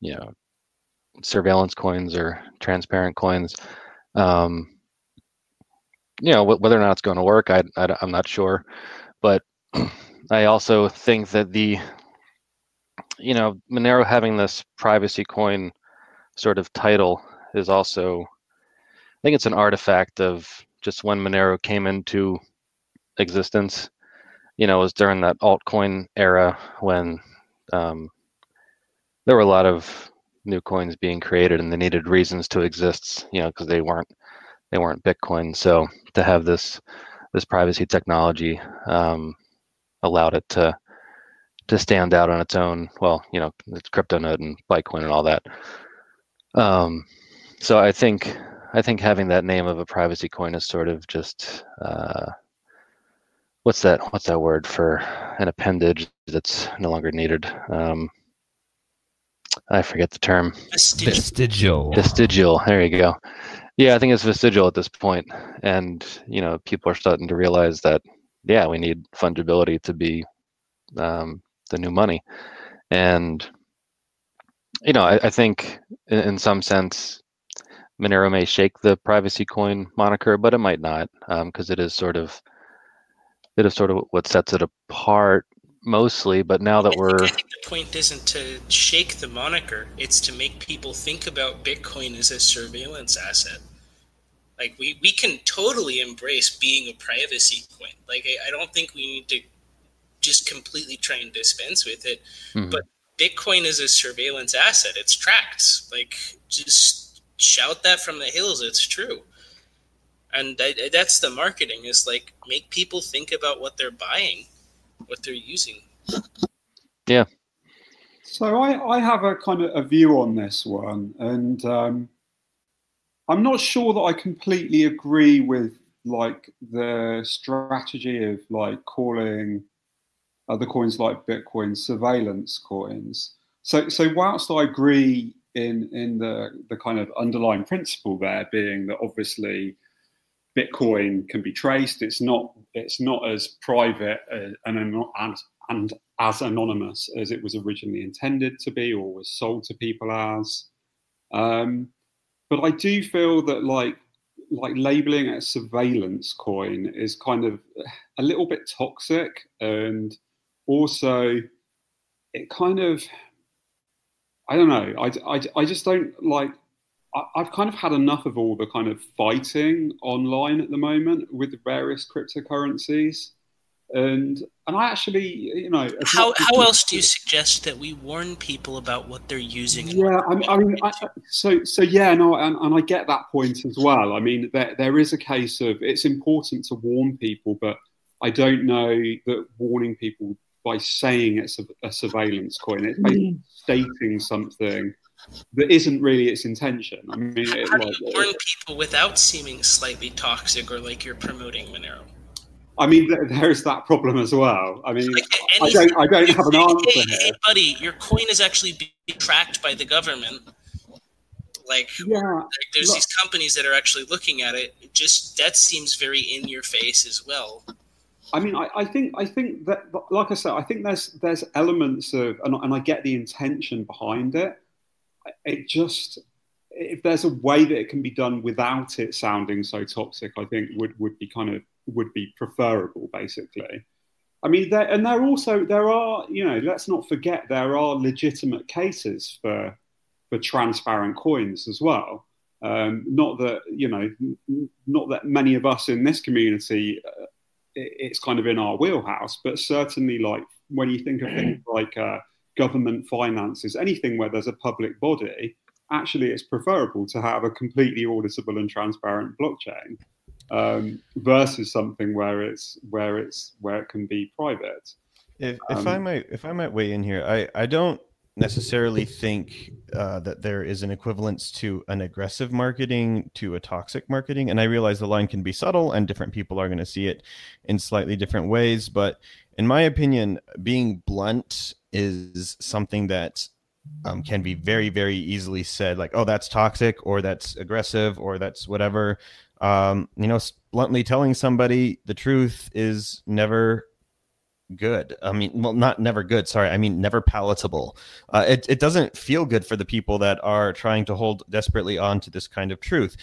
you know surveillance coins or transparent coins. Um, you know wh- whether or not it's going to work, I, I I'm not sure, but *clears throat* I also think that the you know Monero having this privacy coin sort of title is also think it's an artifact of just when Monero came into existence. You know, it was during that altcoin era when um, there were a lot of new coins being created and they needed reasons to exist. You know, because they weren't they weren't Bitcoin. So to have this this privacy technology um, allowed it to to stand out on its own. Well, you know, it's CryptoNote and Bytecoin and all that. Um, so I think I think having that name of a privacy coin is sort of just uh, what's that what's that word for an appendage that's no longer needed. Um, I forget the term. Vestigial. Vestigial. There you go. Yeah, I think it's vestigial at this point, and you know, people are starting to realize that yeah, we need fungibility to be um, the new money, and you know, I, I think in, in, some sense, Monero may shake the privacy coin moniker, but it might not, because um, it is sort of it is sort of what sets it apart mostly. But now that we're the point isn't to shake the moniker; it's to make people think about Bitcoin as a surveillance asset. Like we, we can totally embrace being a privacy coin. Like I, I don't think we need to just completely try and dispense with it. Mm-hmm. But Bitcoin is a surveillance asset. It's tracked. Like just shout that from the hills. It's true. And that, that's the marketing is like make people think about what they're buying, what they're using. Yeah. So I, I have a kind of a view on this one, and um, I'm not sure that I completely agree with like the strategy of like calling other coins like Bitcoin surveillance coins. So, so whilst I agree in in the the kind of underlying principle there being that obviously Bitcoin can be traced, it's not it's not as private uh, and and, and as anonymous as it was originally intended to be or was sold to people as. Um, but I do feel that like like labeling a surveillance coin is kind of a little bit toxic and also it kind of I don't know I, I, I just don't like I, I've kind of had enough of all the kind of fighting online at the moment with the various cryptocurrencies and and I actually, you know, how how else do you suggest that we warn people about what they're using? Yeah, I mean, I mean I, so so yeah, no, and, and I get that point as well. I mean, there there is a case of it's important to warn people, but I don't know that warning people by saying it's a, a surveillance coin, it's mm. stating something that isn't really its intention. I mean, it, how do you warn people without seeming slightly toxic or like you're promoting Monero? I mean, there's that problem as well. I mean, like I don't, I don't have an answer hey, here. Hey, buddy, your coin is actually being tracked by the government. Like, yeah, like there's look, these companies that are actually looking at it. it. Just that seems very in your face as well. I mean, I, I, think I think that, like I said, I think there's there's elements of, and, and I get the intention behind it. It just if there's a way that it can be done without it sounding so toxic, I think would would be kind of would be preferable, basically. I mean, there, and there also there are you know let's not forget there are legitimate cases for for transparent coins as well. Um, not that you know, not that many of us in this community, uh, it's kind of in our wheelhouse, but certainly like when you think of things *clears throat* like uh, government finances, anything where there's a public body, actually it's preferable to have a completely auditable and transparent blockchain um, versus something where it's where it's where it can be private. If, if um, I might if I might weigh in here, I I don't necessarily think uh, that there is an equivalence to an aggressive marketing to a toxic marketing. And I realize the line can be subtle and different people are going to see it in slightly different ways. But in my opinion, being blunt is something that um, can be very, very easily said, like, oh, that's toxic or that's aggressive or that's whatever. Um, you know, bluntly telling somebody the truth is never good. I mean, well, not never good. Sorry, I mean never palatable. Uh, it it doesn't feel good for the people that are trying to hold desperately on to this kind of truth.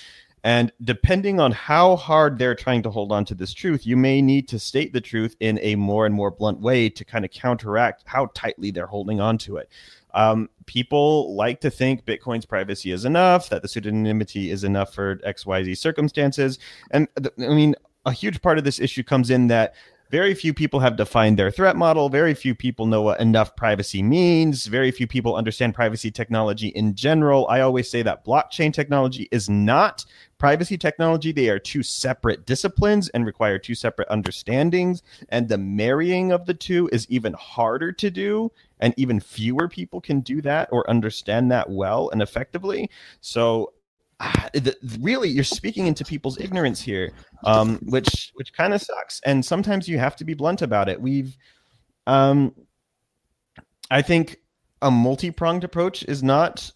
And depending on how hard they're trying to hold on to this truth, you may need to state the truth in a more and more blunt way to kind of counteract how tightly they're holding on to it. Um, people like to think Bitcoin's privacy is enough, that the pseudonymity is enough for XYZ circumstances. And th- I mean, a huge part of this issue comes in that very few people have defined their threat model. Very few people know what enough privacy means. Very few people understand privacy technology in general. I always say that blockchain technology is not privacy technology. They are two separate disciplines and require two separate understandings. And the marrying of the two is even harder to do. And even fewer people can do that or understand that well and effectively. So *sighs* really you're speaking into people's ignorance here um, which which kind of sucks and sometimes you have to be blunt about it. We've um, i think a multi-pronged approach is not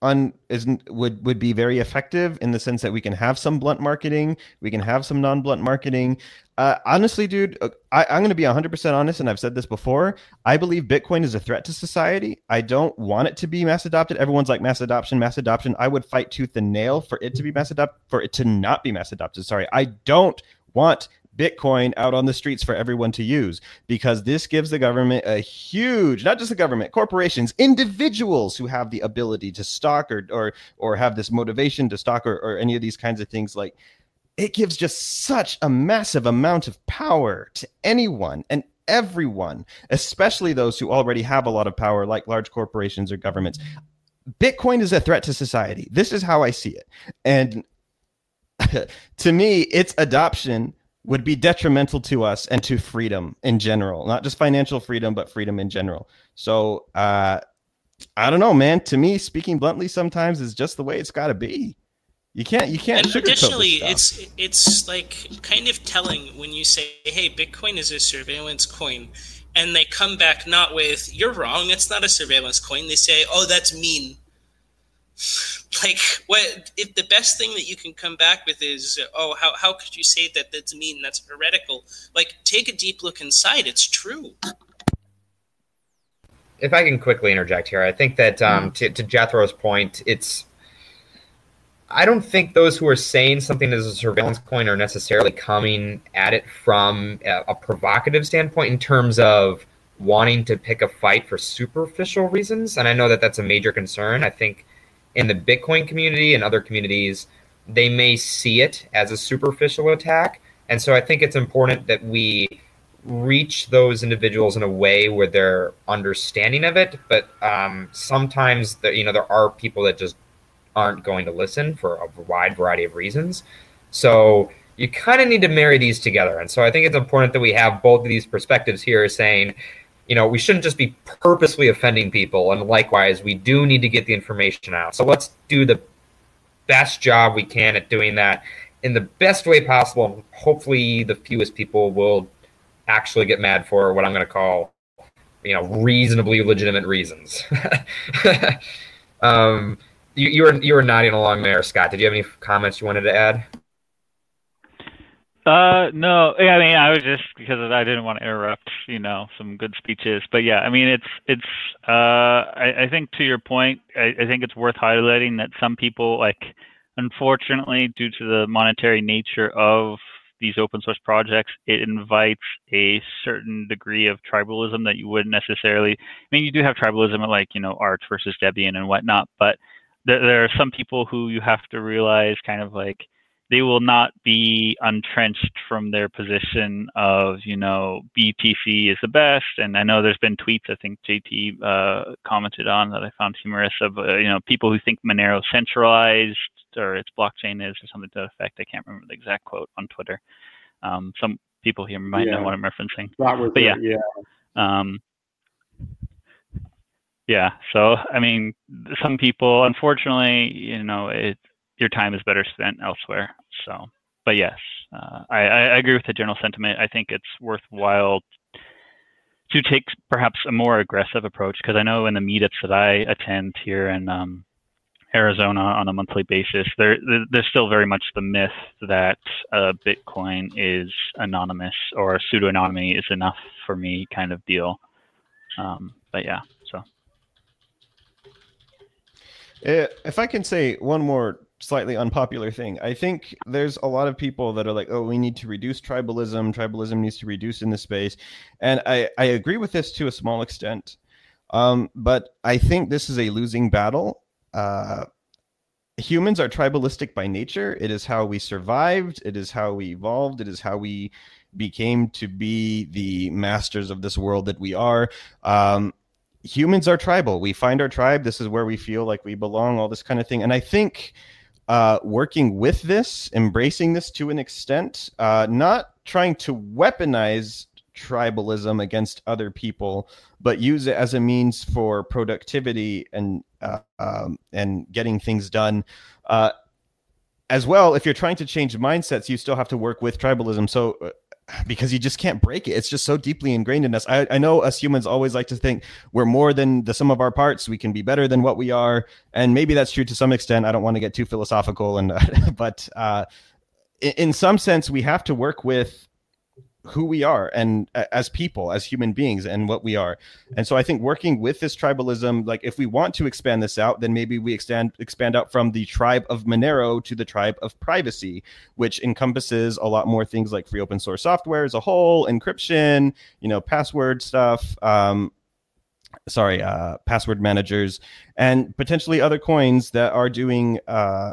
on is would would be very effective in the sense that we can have some blunt marketing, we can have some non-blunt marketing. Uh, honestly, dude, uh, I, I'm going to be 100% honest, and I've said this before. I believe Bitcoin is a threat to society. I don't want it to be mass adopted. Everyone's like mass adoption, mass adoption. I would fight tooth and nail for it to be mass adopted, for it to not be mass adopted. Sorry, I don't want Bitcoin out on the streets for everyone to use because this gives the government a huge, not just the government, corporations, individuals who have the ability to stock or or or have this motivation to stock or, or any of these kinds of things like it gives just such a massive amount of power to anyone and everyone, especially those who already have a lot of power, like large corporations or governments. Bitcoin is a threat to society. This is how I see it. And *laughs* to me, its adoption would be detrimental to us and to freedom in general, not just financial freedom, but freedom in general. So, uh, I don't know, man. To me, speaking bluntly, sometimes is just the way it's got to be. You can't, you can't. And additionally, it's it's like kind of telling when you say, "Hey, Bitcoin is a surveillance coin," and they come back not with "You're wrong. It's not a surveillance coin." They say, "Oh, that's mean." Like what if the best thing that you can come back with is oh how, how could you say that that's mean that's heretical? Like take a deep look inside. It's true. If i can quickly interject here i think that um, to, to jethro's point it's i don't think those who are saying something as a surveillance coin are necessarily coming at it from a, a provocative standpoint in terms of wanting to pick a fight for superficial reasons and i know that that's a major concern. I think in the Bitcoin community and other communities, they may see it as a superficial attack. And so I think it's important that we reach those individuals in a way where they're understanding of it. But um, sometimes, the, you know, there are people that just aren't going to listen for a wide variety of reasons. So you kind of need to marry these together. And so I think it's important that we have both of these perspectives here saying, you know, we shouldn't just be purposely offending people. And likewise, we do need to get the information out. So let's do the best job we can at doing that in the best way possible. Hopefully, the fewest people will actually get mad for what I'm going to call, you know, reasonably legitimate reasons. *laughs* um, you, you were you were nodding along there, Scott. Did you have any comments you wanted to add? Uh, no, I mean, I was just because I didn't want to interrupt, you know, some good speeches. But yeah, I mean, it's it's. Uh, I, I think to your point, I, I think it's worth highlighting that some people, like, unfortunately, due to the monetary nature of these open source projects, it invites a certain degree of tribalism that you wouldn't necessarily. I mean, you do have tribalism at like you know Arch versus Debian and whatnot, but there, there are some people who you have to realize kind of like they will not be entrenched from their position of you know BTC is the best. And I know there's been tweets I think JT uh, commented on that I found humorous of uh, you know people who think Monero centralized or its blockchain is or something to that effect. I can't remember the exact quote on Twitter. Um, some people here might yeah. know what I'm referencing. But yeah, yeah. Um, yeah. So I mean, some people, unfortunately, you know, it your time is better spent elsewhere. So, but yes, uh, I, I agree with the general sentiment. I think it's worthwhile to take perhaps a more aggressive approach because I know in the meetups that I attend here in um, Arizona on a monthly basis, there there's still very much the myth that uh, Bitcoin is anonymous or pseudo anonymity is enough for me kind of deal. Um, but yeah, so. Uh, if I can say one more slightly unpopular thing. I think there's a lot of people that are like, oh, we need to reduce tribalism. Tribalism needs to reduce in this space. And I, I agree with this to a small extent. Um, but I think this is a losing battle. Uh, humans are tribalistic by nature. It is how we survived, it is how we evolved, it is how we became to be the masters of this world that we are. Um, humans are tribal. We find our tribe. This is where we feel like we belong, all this kind of thing. And I think uh, working with this, embracing this to an extent, uh, not trying to weaponize tribalism against other people, but use it as a means for productivity and uh, um, and getting things done. Uh, as well, if you're trying to change mindsets, you still have to work with tribalism. So uh, because you just can't break it. It's just so deeply ingrained in us. I, I, know us humans always like to think we're more than the sum of our parts. We can be better than what we are, and maybe that's true to some extent. I don't want to get too philosophical, and *laughs* but uh, in, in some sense, we have to work with who we are and uh, as people as human beings and what we are. And so i think working with this tribalism like if we want to expand this out then maybe we extend expand out from the tribe of monero to the tribe of privacy which encompasses a lot more things like free open source software as a whole encryption you know password stuff um, sorry uh, password managers and potentially other coins that are doing uh,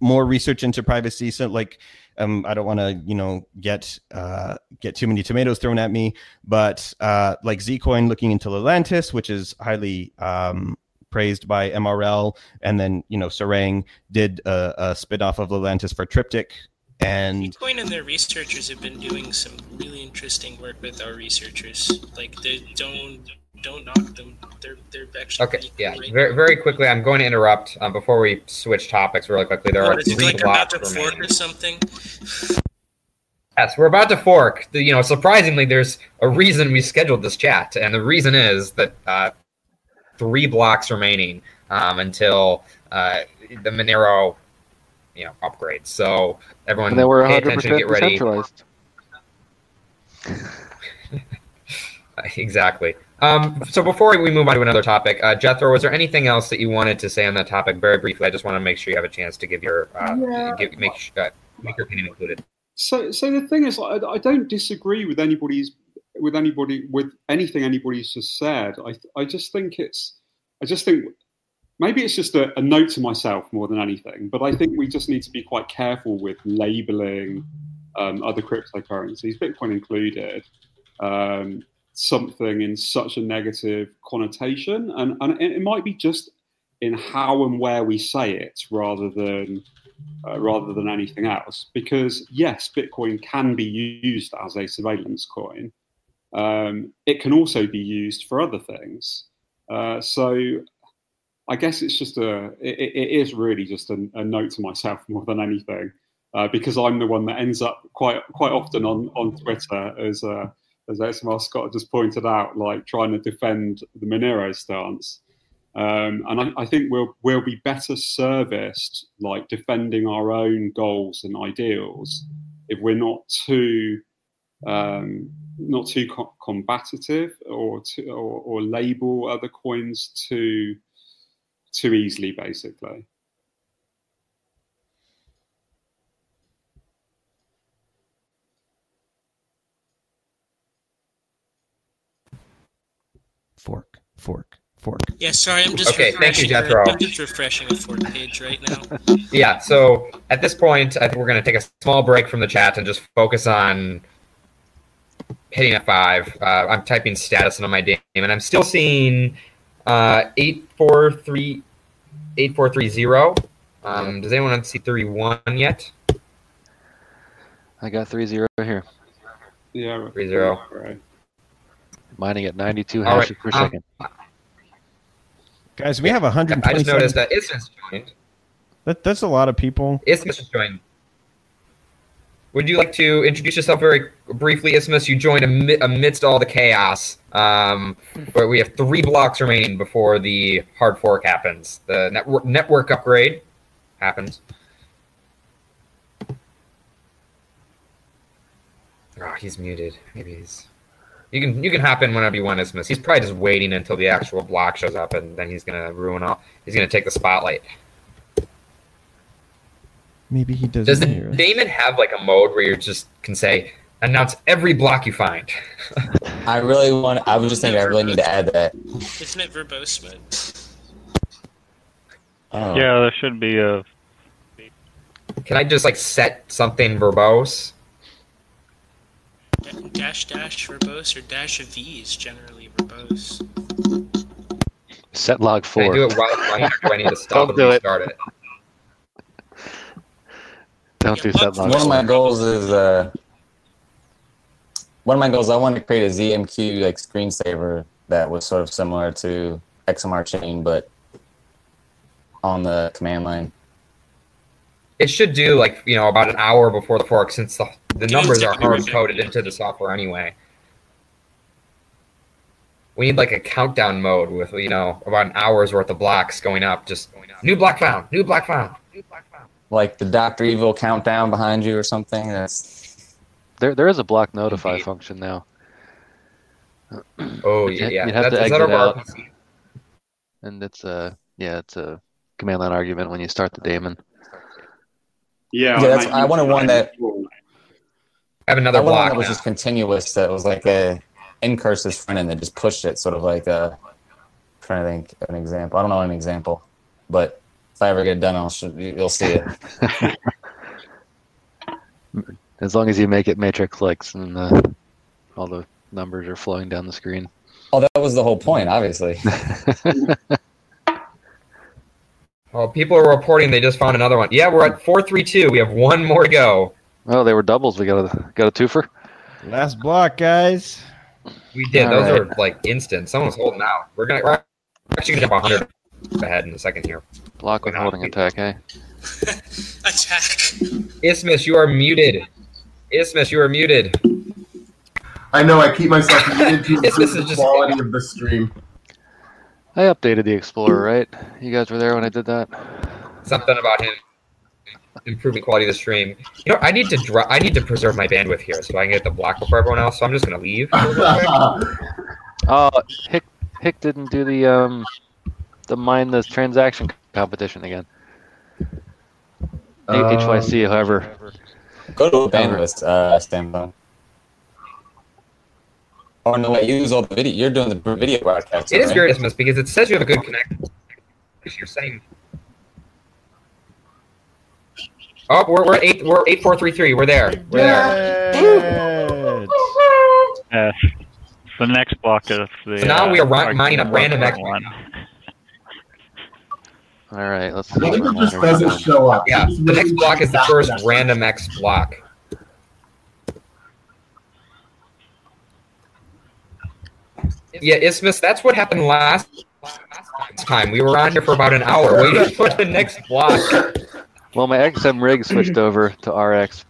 more research into privacy. So like um, I don't want to, you know, get uh, get too many tomatoes thrown at me, but uh, like Zcoin looking into Lelantus, which is highly um, praised by MRL, and then you know Sarang did a, a spinoff of Lelantus for Triptych, and Bitcoin and their researchers have been doing some really interesting work with our researchers. Like they don't don't knock them. They're they're actually okay. Yeah, right very very quickly. I'm going to interrupt um, before we switch topics really quickly. There what, are three like blocks about to fork or something. Yes, we're about to fork. The, You know, surprisingly, there's a reason we scheduled this chat, and the reason is that uh, three blocks remaining um, until uh, the Monero, you know, upgrades. So everyone, and they were 100% pay attention, get ready. *laughs* exactly. Um, so before we move on to another topic, uh, Jethro, was there anything else that you wanted to say on that topic very briefly? I just want to make sure you have a chance to give your uh, yeah. give, make uh, make your opinion included. So, so the thing is, I, I don't disagree with anybody's with anybody with anything anybody's just said. I I just think it's I just think maybe it's just a, a note to myself more than anything. But I think we just need to be quite careful with labeling um, other cryptocurrencies, Bitcoin included. Um, something in such a negative connotation, and and it might be just in how and where we say it rather than uh, rather than anything else. Because yes, Bitcoin can be used as a surveillance coin. Um, it can also be used for other things. Uh, so I guess it's just a it, it is really just a, a, note to myself more than anything. Uh, because I'm the one that ends up quite quite often on, on Twitter as a as XMR Scott just pointed out, like trying to defend the Monero stance. Um, and I, I, think we'll we'll be better serviced, like defending our own goals and ideals, if we're not too um, not too co- combative or, to, or or label other coins too too easily, basically. Fork, fork, fork. Yeah, sorry, I'm just okay. Thank you, Jethro. I'm just refreshing a fork page right now. *laughs* yeah. So at this point, I think we're going to take a small break from the chat and just focus on hitting F5. Uh, I'm typing status on my game, and I'm still seeing uh, eight four three eight four three zero. Um, does anyone see three one yet? I got three zero here. Yeah, three zero. Right mining at 92 hashes right. per um, second. Guys, we have 127. I just noticed that Isthmus joined. That, that's a lot of people. Isthmus has joined. Would you like to introduce yourself very briefly, Isthmus? You joined ami- amidst all the chaos. Um, where we have three blocks remaining before the hard fork happens. The network network upgrade happens. Oh, he's muted. Maybe he's. You can you can hop in whenever you want, Isthmus. He's probably just waiting until the actual block shows up, and then he's gonna ruin all. He's gonna take the spotlight. Maybe he doesn't Does the hear daemon have like a mode where you just can say announce every block you find? *laughs* I really want. I was just thinking. I really need to add that. Isn't it verbose mode? Oh. Yeah, there should be a. Can I just like set something verbose? Da- Dash dash verbose or dash of these generally verbose. Set log Can I four. do it while it's running, or do I need to stop Don't do it. restart it? Don't do set log One of my goals is uh. One of my goals, I want to create a ZMQ like screensaver that was sort of similar to XMR chain, but on the command line. It should do like you know about an hour before the fork, since the, the numbers are hard coded into the software anyway. We need like a countdown mode with you know about an hour's worth of blocks going up. Just new block found, new block found. Like the Doctor Evil countdown behind you or something. That's There, there is a block notify Indeed. function now, Oh yeah, yeah. you'd have That's, to is that exit out. And it's a yeah, it's a command line argument when you start the daemon. Yeah, Yeah, that's- mate, I wanted one that- I have another I want one that was now. just continuous. That was like a incursive front end that just pushed it, sort of like a. trying to think of an example. I don't know an example, but if I ever get it done, I'll sh- you'll see it. *laughs* As long as you make it matrix clicks and uh, all the numbers are flowing down the screen. Oh, that was the whole point, obviously. *laughs* Oh, people are reporting they just found another one. Yeah, we're at four three two. We have one more to go. Oh, they were doubles. We got a got a twofer. Last block, guys. We did. All Those right. are like instant. Someone's holding out. We're gonna we're actually gonna jump hundred ahead in a second here. Block with Why not? holding attack. Hey, *laughs* Attack. Isthmus, you are muted. Isthmus, you are muted. I know I keep myself muted to *laughs* improve is the just- quality of the stream. I updated the Explorer, right? You guys were there when I did that. Something about him improving quality of the stream. You know, I need to dr- I need to preserve my bandwidth here so I can get the block before everyone else. So I'm just gonna leave. Oh, *laughs* Hick Hick didn't do the um the mine the transaction competition again. Um, HYC, however. Go to a bandwidth uh, standpoint. Oh no, wait, you use all the video. You're doing the video broadcast. It is right? weird, Isthmus, because it says you have a good connection. You're saying. Oh, we're, we're eight we're eight four three three. We're there. We're there. Yes. Uh, the next block of the. So now uh, we are ri- argument mining up RandomX. one. All right, let's see. What if where it just doesn't show up? Yeah, the next block is the first RandomX block. Yeah, Isthmus, that's what happened last time. We were on here for about an hour waiting *laughs* for the next block. Well, my XMRig switched over to RX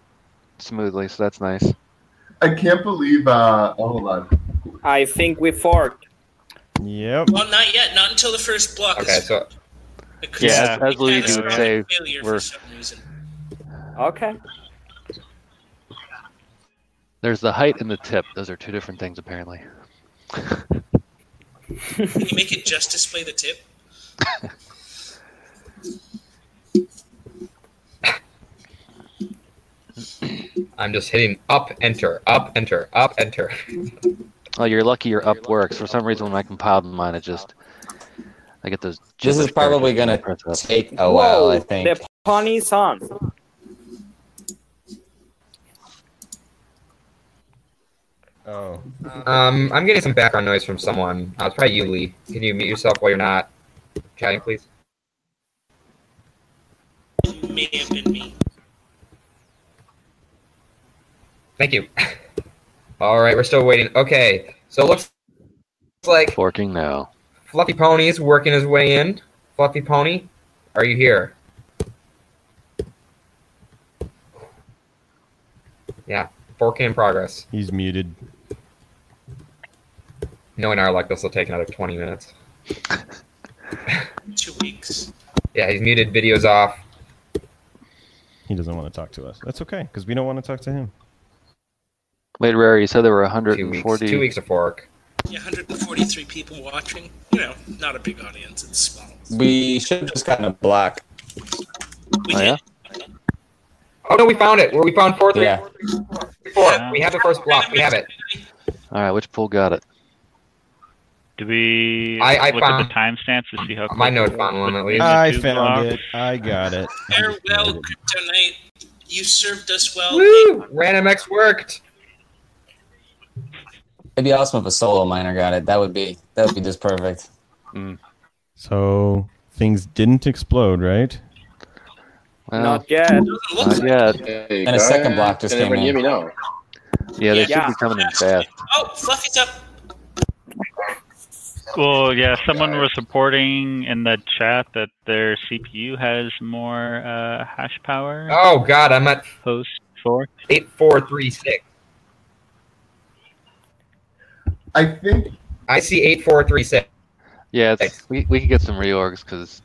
smoothly, so that's nice. I can't believe. Uh, oh, hold on. I think we forked. Yep. Well, not yet. Not until the first block. Okay, is so Yeah, as Luigi catastrophic would say, we're- for. Okay. There's the height and the tip. Those are two different things, apparently. Can you make it just display the tip? I'm just hitting up, enter, up, enter, up, enter. Oh, you're lucky your up works. For some reason, when I compiled mine, it just I get those. This is probably gonna when I press up. take a while, I think. The pony's on. Oh. Um, I'm getting some background noise from someone. Uh, it's probably you, Lee. Can you mute yourself while you're not chatting, please? It may have been me. Thank you. *laughs* All right, we're still waiting. Okay, so it looks like Forking now. Fluffy Pony is working his way in. Fluffy Pony, are you here? Yeah, 4K in progress. He's muted. Knowing our luck, this will take another 20 minutes. Two weeks. Yeah, he's muted, videos off. He doesn't want to talk to us. That's okay, because we don't want to talk to him. Wait, Rare, you said there were Two weeks. 140. Two weeks of fork. Yeah, 143 people watching. You know, not a big audience. It's small. We should have just gotten a block. We Oh, yeah? did. Oh no, we found it. Where we found four, three, Yeah. four, three, four, three, four. We have the first block. We have it. All right, which pool got it? Do we I- I look found- at the timestamps to see how? My quick note the- found one at least. I found blocks? it. I got it. Farewell, CryptoNight. You served us well. Woo! RandomX worked. It'd be awesome if a solo miner got it. That would be that would be just perfect. Mm. So things didn't explode, right? Well, Not yet. Doesn't like yet. And a second block just Can everyone came hear in. me now? Yeah, they should be coming in fast. Oh, Fluffy's up. Well, yeah, *laughs* someone was reporting in the chat that their CPU has more uh, hash power Oh god, I'm at post fork. eight four three six. I think I see eight four three six. Yeah, it's, we we could get some reorgs because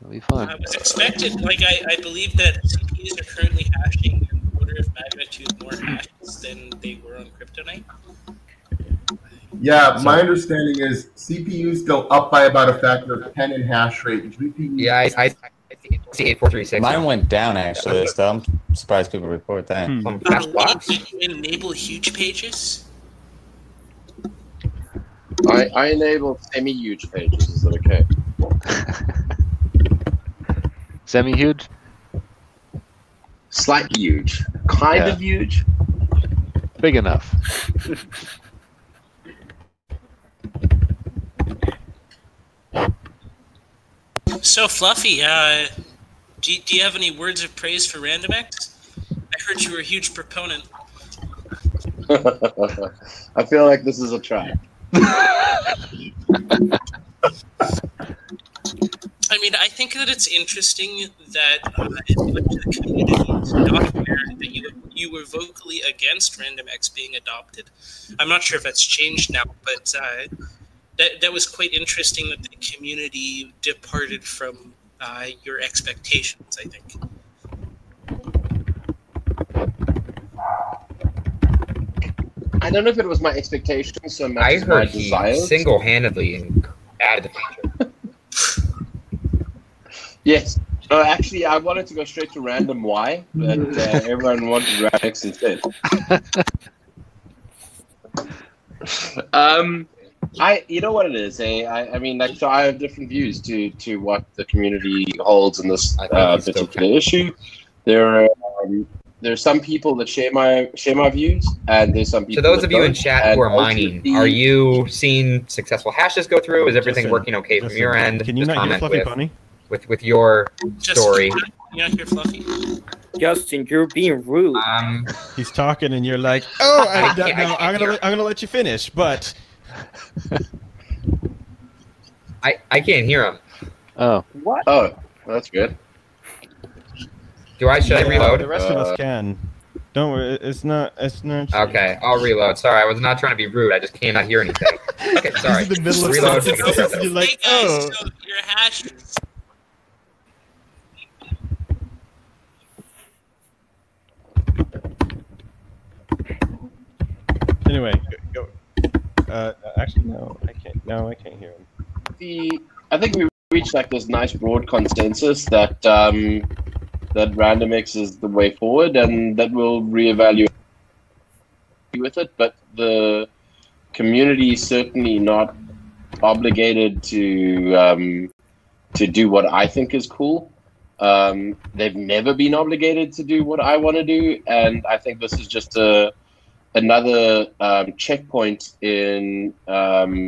it'll be fun. I was expected. Like I, I believe that CPUs are currently hashing an order of magnitude more hashes than they were on CryptoNight. Yeah, my understanding is CPUs go up by about a factor of 10 in hash rate. GPUs Yeah, I, I, I see eight four three six. Mine went down actually. So I'm surprised people report that. Hmm. Some fast blocks. Can you enable huge pages? I, I enabled semi-huge pages. Is that okay? *laughs* Semi huge. Slightly huge, kind Yeah. of huge. Big enough. So Fluffy, uh, do, do you have any words of praise for RandomX? I heard you were a huge proponent. *laughs* I feel like this is a trap. *laughs* I mean, I think that it's interesting that uh, the community is not aware that you you were vocally against RandomX being adopted. I'm not sure if that's changed now, but uh, that that was quite interesting that the community departed from uh, your expectations. I think. I don't know if it was my expectations so much I as my heard he single handedly added the feature. *laughs* Yes. No, actually, I wanted to go straight to random Y, but uh, everyone wanted Radix instead. *laughs* um, I, you know what it is, eh? I, I mean, like, so I have different views to to what the community holds in this uh, it's still particular issue. There are um, there are some people that share my share my views, and there's some people. To those that of you in don't, chat and who are mining, ultimately- are you seeing successful hashes go through? Is everything Justin, working okay from Justin, your end? Can you Just not hear comment Fluffy with, Pony? With with your Just story. You not hear Fluffy? Justin, you're being rude. Um, He's talking, and you're like, "Oh, I, *laughs* I no, can't- I can't I'm gonna, hear. let- I'm gonna let you finish." But I I can't hear him. Oh, What? Oh, that's good. Do I should I reload? The rest of us Uh, can. Don't worry. It's not. It's not. Okay, I'll reload. Sorry, I was not trying to be rude. I just cannot hear anything. Okay, *laughs* sorry. He's in the middle of Reload. sentences, *laughs* and you're like, hey guys, "Oh." so your hashes. Anyway, go. Uh, actually, no, I can't. No, I can't hear him. the I think we reached like this nice broad consensus that um, that RandomX is the way forward, and that we'll reevaluate with it. But the community is certainly not obligated to um, to do what I think is cool. Um, they've never been obligated to do what I want to do, and I think this is just a another um, checkpoint in um,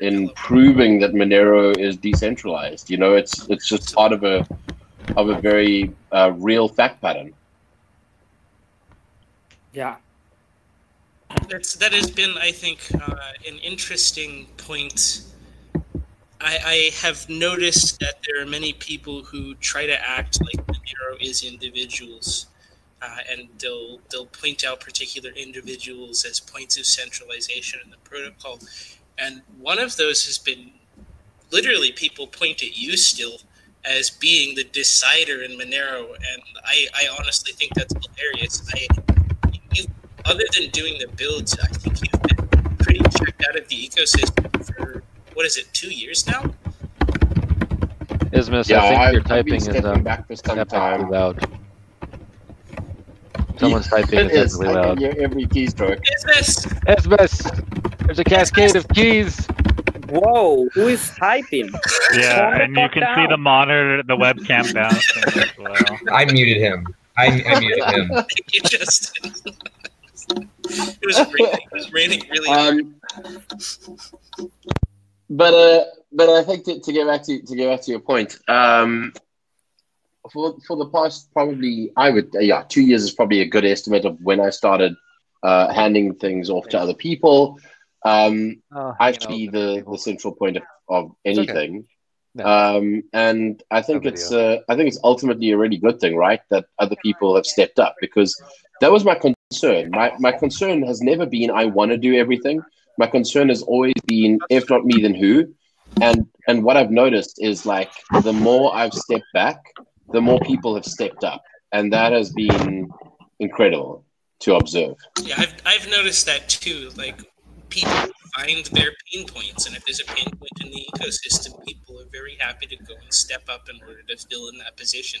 in proving that Monero is decentralized. You know, it's it's just part of a of a very uh, real fact pattern. Yeah. That's that has been, I think, uh, an interesting point. I, I have noticed that there are many people who try to act like Monero is individuals, uh, and they'll they'll point out particular individuals as points of centralization in the protocol. And one of those has been literally people point at you still as being the decider in Monero, and I, I honestly think that's hilarious. I, you, other than doing the builds, I think you've been pretty checked out of the ecosystem for what is it, two years now? Isthmus, Yeah, I think I've- your typing is stepping um, back for some time. loud. Someone's *laughs* typing It is is. definitely I can loud. hear every keystroke. Isthmus, Isthmus, there's a cascade of keys. Whoa, who is typing? Yeah, and you fuck can see the monitor, the webcam down. well. I muted him. I, I muted him. *laughs* you just it was raining. It was raining really hard. Um, but uh, but I think to, to get back to to get back to your point, um, for for the past probably I would yeah two years is probably a good estimate of when I started uh, handing things off to other people. Um, Oh, I be the, the central point of, of It's okay. anything. No. Um, and I think it's uh, I think it's ultimately a really good thing, right? That other people have stepped up because that was my concern. My my concern has never been I want to do everything. My concern has always been if not me, then who? And and what I've noticed is like the more I've stepped back, the more people have stepped up, and that has been incredible to observe. Yeah, I've I've noticed that too. Like people find their pain points, and if there's a pain point in the ecosystem, people are very happy to go and step up in order to fill in that position.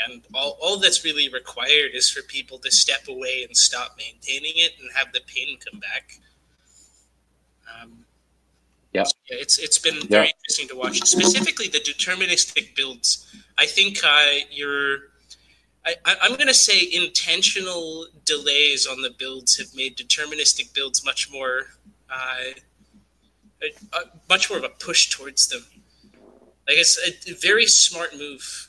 And all, all that's really required is for people to step away and stop maintaining it and have the pain come back. Um, Yeah. yeah, it's it's been Yeah. very interesting to watch. Specifically, the deterministic builds. I think uh, you're. I, I'm going to say intentional delays on the builds have made deterministic builds much more, uh, much more of a push towards them. Like it's a very smart move.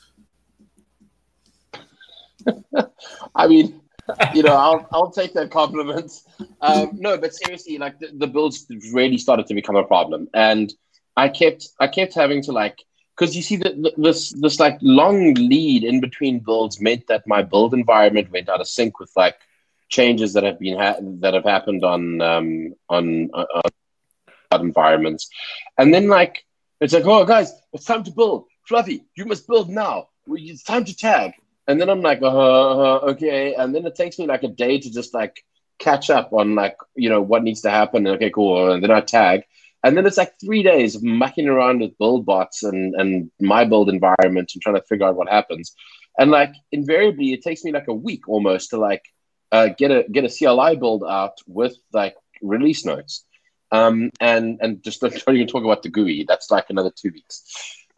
*laughs* I mean, you know, I'll I'll take that compliment. Um, no, but seriously, like the, the builds really started to become a problem, and I kept I kept having to like because you see that this this like long lead in between builds meant that my build environment went out of sync with like changes that have been ha- that have happened on um on, on, on environments, and then like it's like oh guys, it's time to build. Fluffy, you must build now. It's time to tag. And then I'm like, uh, uh, okay. And then it takes me like a day to just like catch up on like, you know, what needs to happen. Okay, cool. And then I tag. And then it's like three days of mucking around with build bots and, and my build environment and trying to figure out what happens. And like invariably, it takes me like a week almost to like uh, get a get a CLI build out with like release notes. Um, and and just *laughs* don't, even talk about the GUI. That's like another two weeks.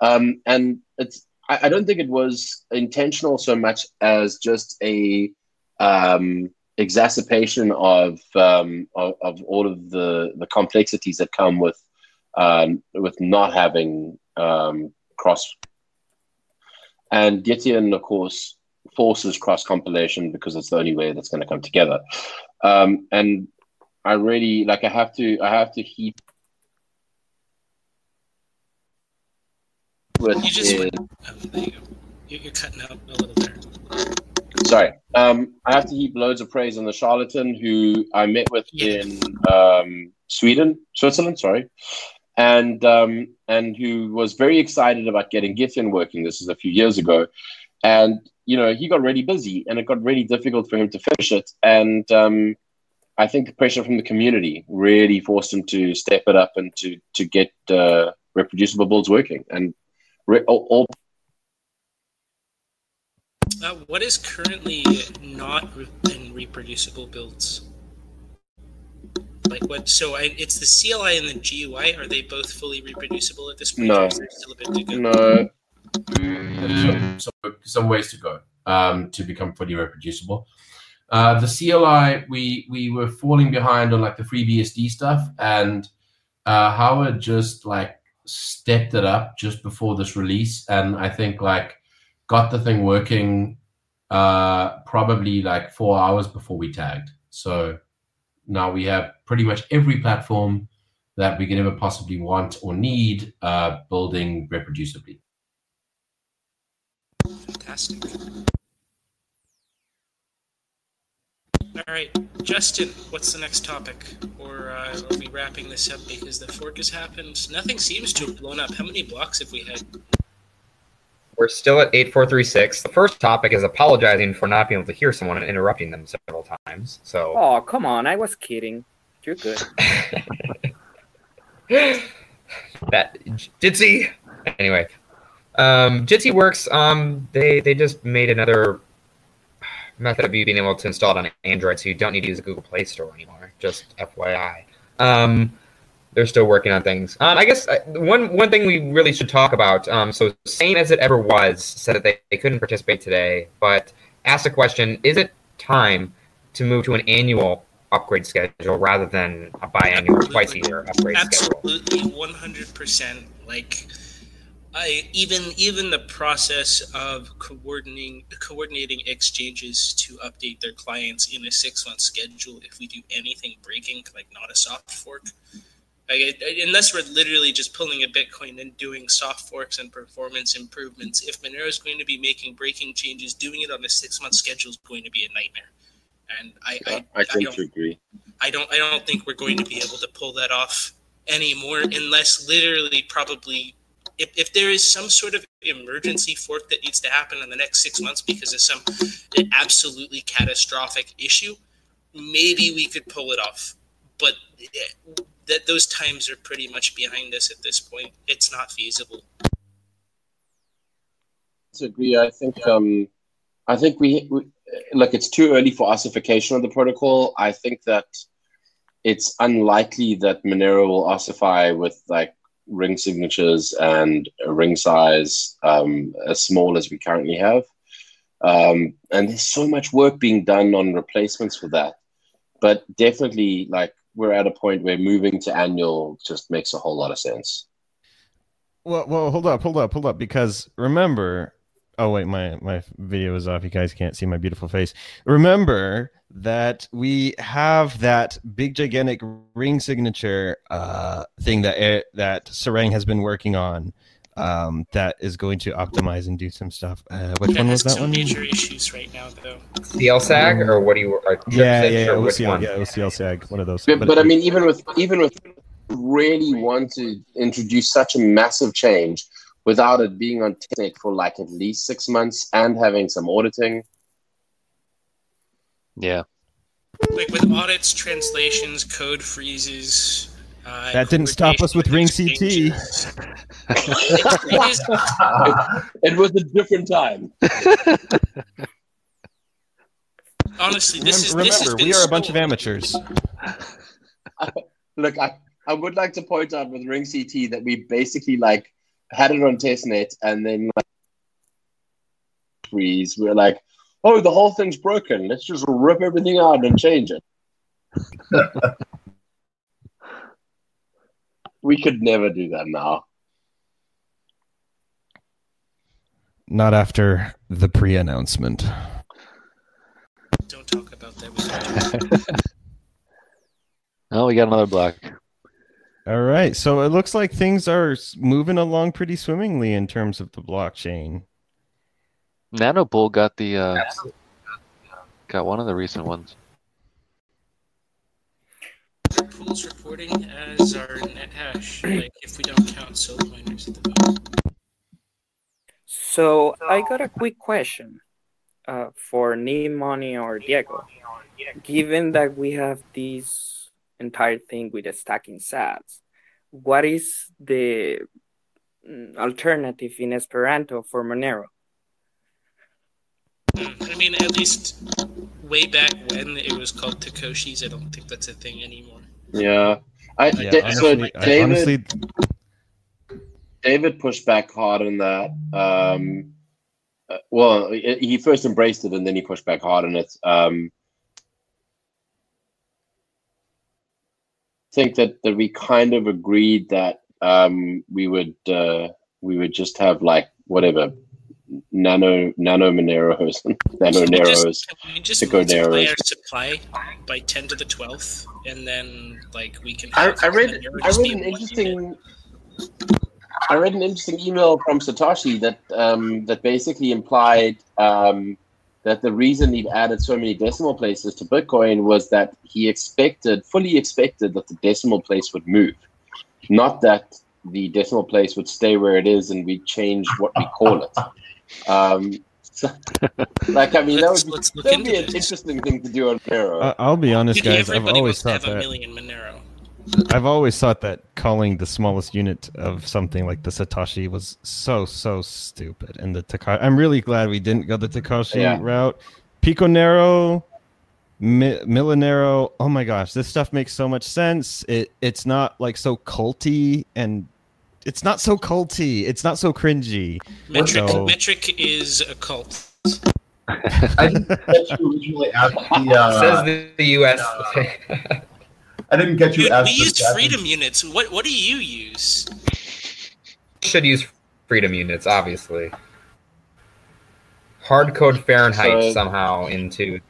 Um, and it's I, I don't think it was intentional so much as just a um, exacerbation of, um, of of all of the the complexities that come with um, with not having um, cross. And Gitian, of course, forces cross compilation because it's the only way that's going to come together. Um, and I really like. I have to. I have to heap. You just went. Oh, you you're cutting out a little there. Sorry. Um, I have to heap loads of praise on the charlatan who I met with in um, Sweden, Switzerland. Sorry, and um, and who was very excited about getting Gitian working. This is a few years ago, and you know he got really busy, and it got really difficult for him to finish it. And um, I think the pressure from the community really forced him to step it up and to to get uh, reproducible builds working. And re- all, all Uh, what is currently not re- in reproducible builds? Like what? So I, it's the CLI and the GUI. Are they both fully reproducible at this point? No. Or still a bit to go? no. some, some, some ways to go um, to become fully reproducible. Uh, the CLI, we we were falling behind on like the FreeBSD stuff, and uh, Howard just like stepped it up just before this release, and I think like got the thing working uh, probably like four hours before we tagged. So Now we have pretty much every platform that we could ever possibly want or need uh, building reproducibly. Fantastic. All right, Justin, what's the next topic? Or uh, are we wrapping this up because the fork has happened? Nothing seems to have blown up. How many blocks have we had? We're still at 8436. The first topic is apologizing for not being able to hear someone and interrupting them several times. So, Oh, come on. I was kidding. You're good. *laughs* that Jitsi. Anyway, um, Jitsi works. Um, they they just made another method of you being able to install it on Android, so you don't need to use the Google Play Store anymore. Just FYI. Um, they're still working on things. Um, I guess uh, one one thing we really should talk about. Um, so same as it ever was said that they, they couldn't participate today, but asked the question: Is it time to move to an annual upgrade schedule rather than a biannual, twice a year upgrade schedule? Absolutely, one hundred percent. Like, I even even the process of coordinating coordinating exchanges to update their clients in a six month schedule. If we do anything breaking, like not a soft fork, like, unless we're literally just pulling a Bitcoin and doing soft forks and performance improvements, if Monero is going to be making breaking changes, doing it on a six month schedule is going to be a nightmare. And I, I, I tend don't- agree. I don't I don't think we're going to be able to pull that off anymore unless literally probably if, if there is some sort of emergency fork that needs to happen in the next six months because of some absolutely catastrophic issue, maybe we could pull it off. But eh, that those times are pretty much behind us at this point. It's not feasible. I agree. I think um, I think we, we look. It's too early for ossification of the protocol. I think that it's unlikely that Monero will ossify with like ring signatures and a ring size um, as small as we currently have. Um, and there's so much work being done on replacements for that. But definitely, like we're at a point where moving to annual just makes a whole lot of sense. Well, well, hold up, hold up, hold up. Because remember, oh wait, my my video is off. You guys can't see my beautiful face. Remember that we have that big gigantic ring signature uh, thing that that Sarang has been working on. Um, that is going to optimize and do some stuff. Uh, which That one was that some one? major issues right now, though. CLSAG or what do you? Or Yeah, yeah, or yeah, which OCL, one? yeah, OCL SAG, one of those. But, but I mean, even with even with really want to introduce such a massive change without it being on tech for like at least six months and having some auditing. Yeah. Like with audits, translations, code freezes. Uh, that didn't stop us with Ring CT. *laughs* It was a different time. *laughs* honestly this is Remember, this has remember been we are a so bunch of amateurs. *laughs* Look, I, I would like to point out with Ring CT that we basically like had it on testnet and then like freeze. We are like, oh, the whole thing's broken. Let's just rip everything out and change it. We could never do that now. Not after the pre-announcement. Don't talk about that. Oh, *laughs* we got another block. All right, so it looks like things are moving along pretty swimmingly in terms of the blockchain. Nanopool got the uh, got one of the recent ones. Reporting as our net hash, like if we don't count miners at the moment. So I got a quick question uh, for Money or Diego. Given that we have this entire thing with the stacking sats, what is the mm, alternative in Esperanto for Monero? I mean, at least way back when it was called Takoshi's, I don't think that's a thing anymore. Yeah. I, Yeah, Da- so honestly, I- David, honestly, David pushed back hard on that. Um, uh, well, he he first embraced it and then he pushed back hard on it. Um, think that, that we kind of agreed that um, we would uh, we would just have like whatever nano nano Moneros, nano Can just, Neros, can we just Pico multiply Neros. our supply by ten to the twelfth, and then like we can. I, Have I read I read an interesting I read an interesting email from Satoshi that um, that basically implied um, that the reason he added so many decimal places to Bitcoin was that he expected, fully expected, that the decimal place would move, not that the decimal place would stay where it is and we change what we call it. Um, so, like, I mean, Let's- that would be, that would be an this. interesting thing to do on Monero. I- I'll be honest, guys. I've always thought that. I've always thought that calling the smallest unit of something like the Satoshi was so so stupid. And the Takashi, I'm really glad we didn't go the Takashi Yeah. route. Pico Nero, Mi- Millinero. Oh my gosh, this stuff makes so much sense. It it's not like so culty and it's not so culty. It's not so cringy. Metric So- metric is a cult. I didn't get you originally asked the. *laughs* Uh, Says the, the U.S. I didn't get you Dude, asked we the used second- freedom units. What what do you use? should use freedom units, obviously. Hard code Fahrenheit So- somehow into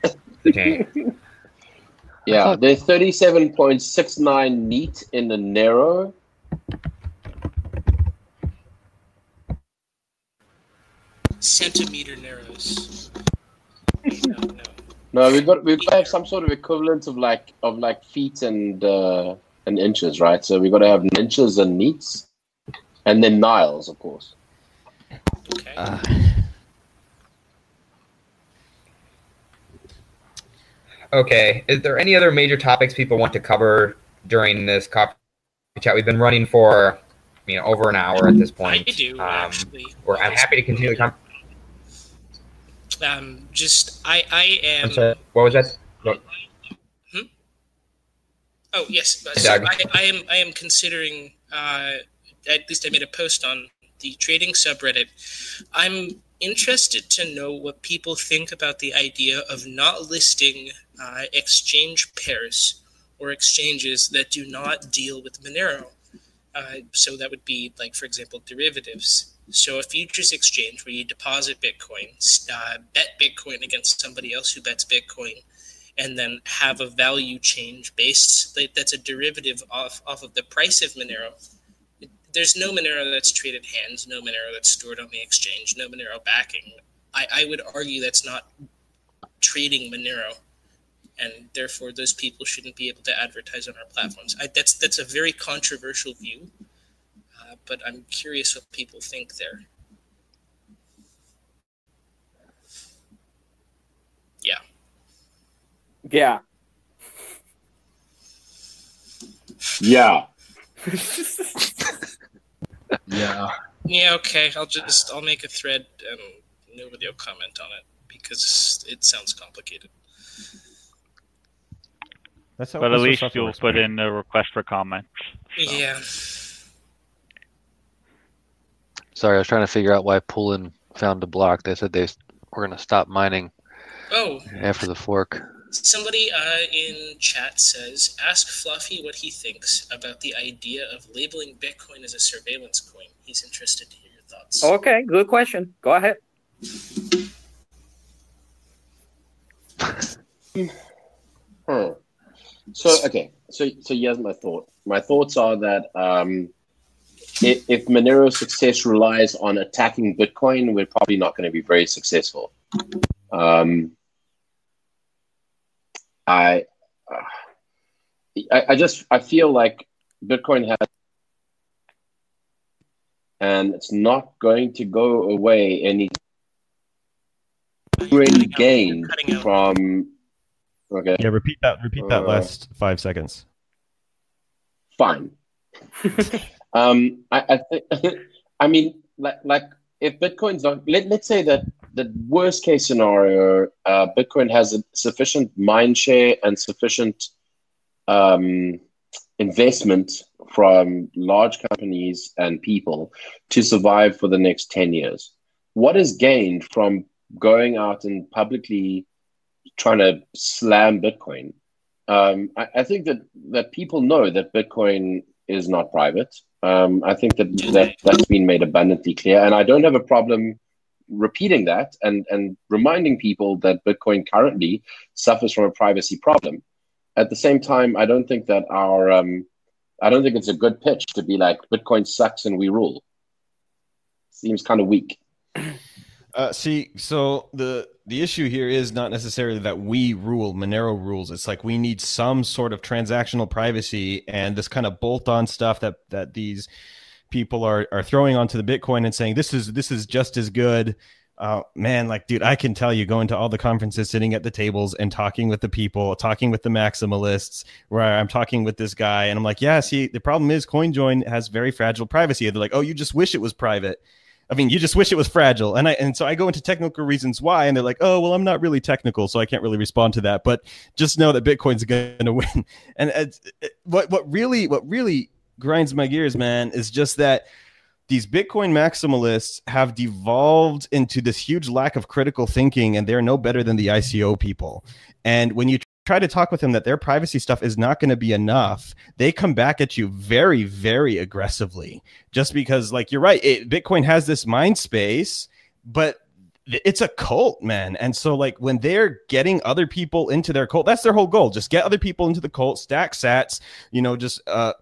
the chain. Yeah, they're thirty-seven point six nine neat in the narrow. Centimeter narrows. No, no. No, we've got we've got to have some sort of equivalent of like of like feet and uh, and inches, right? So we've got to have inches and neats, and then niles, of course. Okay. Okay. Is there any other major topics people want to cover during this coffee chat? We've been running for you know over an hour at this point. I do Um, actually. or I'm happy to continue the conversation. Um, just I I am. Sorry. What was that? What- Oh yes, so I, I am I am considering. Uh, at least I made a post on the trading subreddit. I'm interested to know what people think about the idea of not listing uh, exchange pairs or exchanges that do not deal with Monero. Uh, so that would be like, for example, derivatives. So a futures exchange where you deposit Bitcoin, uh, bet Bitcoin against somebody else who bets Bitcoin, and then have a value change based that's a derivative off off of the price of Monero. There's no Monero that's traded hands, no Monero that's stored on the exchange, no Monero backing. I, I would argue that's not trading Monero, and therefore those people shouldn't be able to advertise on our platforms. I, that's that's a very controversial view, uh, but I'm curious what people think there. Yeah. Yeah. Yeah. *laughs* Yeah. Yeah, okay. I'll just I'll make a thread and nobody will comment on it because it sounds complicated. That's how, But at least you'll put in a request for comments. Yeah. Sorry, I was trying to figure out why Poolin found a block. They said they were going to stop mining Oh, after the fork. somebody uh, in chat says, ask Fluffy what he thinks about the idea of labeling Bitcoin as a surveillance coin. He's interested to hear your thoughts. Okay, good question. Go ahead. Hmm. So okay, so so here's my thought. My thoughts are that um, if, if Monero's success relies on attacking Bitcoin, we're probably not going to be very successful. Um, I, I I just I feel like Bitcoin has, and it's not going to go away any. Already gained from. Okay. Yeah, repeat that. Repeat that Uh, last five seconds. fine. *laughs* um, I, I think, I mean, like, like if Bitcoin's not, let, let's say that the worst case scenario, uh, Bitcoin has a sufficient mind share and sufficient um, investment from large companies and people to survive for the next 10 years. What is gained from going out and publicly trying to slam Bitcoin? Um, I, I think that, that people know that Bitcoin is not private. Um, I think that, that that's been made abundantly clear, and I don't have a problem repeating that and and reminding people that Bitcoin currently suffers from a privacy problem. At the same time, I don't think that our um, I don't think it's a good pitch to be like Bitcoin sucks and we rule. Seems kind of weak. Uh, see, so the the issue here is not necessarily that we rule, Monero rules. It's like we need some sort of transactional privacy and this kind of bolt on stuff that that these people are are throwing onto the Bitcoin and saying this is this is just as good. Uh, man, like, dude, I can tell you going to all the conferences, sitting at the tables and talking with the people, talking with the maximalists, where I'm talking with this guy, and I'm like, yeah, see, the problem is CoinJoin has very fragile privacy. They're like, oh, you just wish it was private. I mean, you just wish it was fragile. And I and so I go into technical reasons why, and they're like, oh, well, I'm not really technical, so I can't really respond to that. But just know that Bitcoin's *laughs* going to win. And it, what what really what really grinds my gears, man, is just that these Bitcoin maximalists have devolved into this huge lack of critical thinking, and they're no better than the ICO people. And when you try to talk with them that their privacy stuff is not going to be enough, they come back at you very, very aggressively. Just because, like, you're right, it, Bitcoin has this mind space, but it's a cult, man. And so, like, when they're getting other people into their cult, that's their whole goal. Just get other people into the cult, stack sats, you know, just, uh,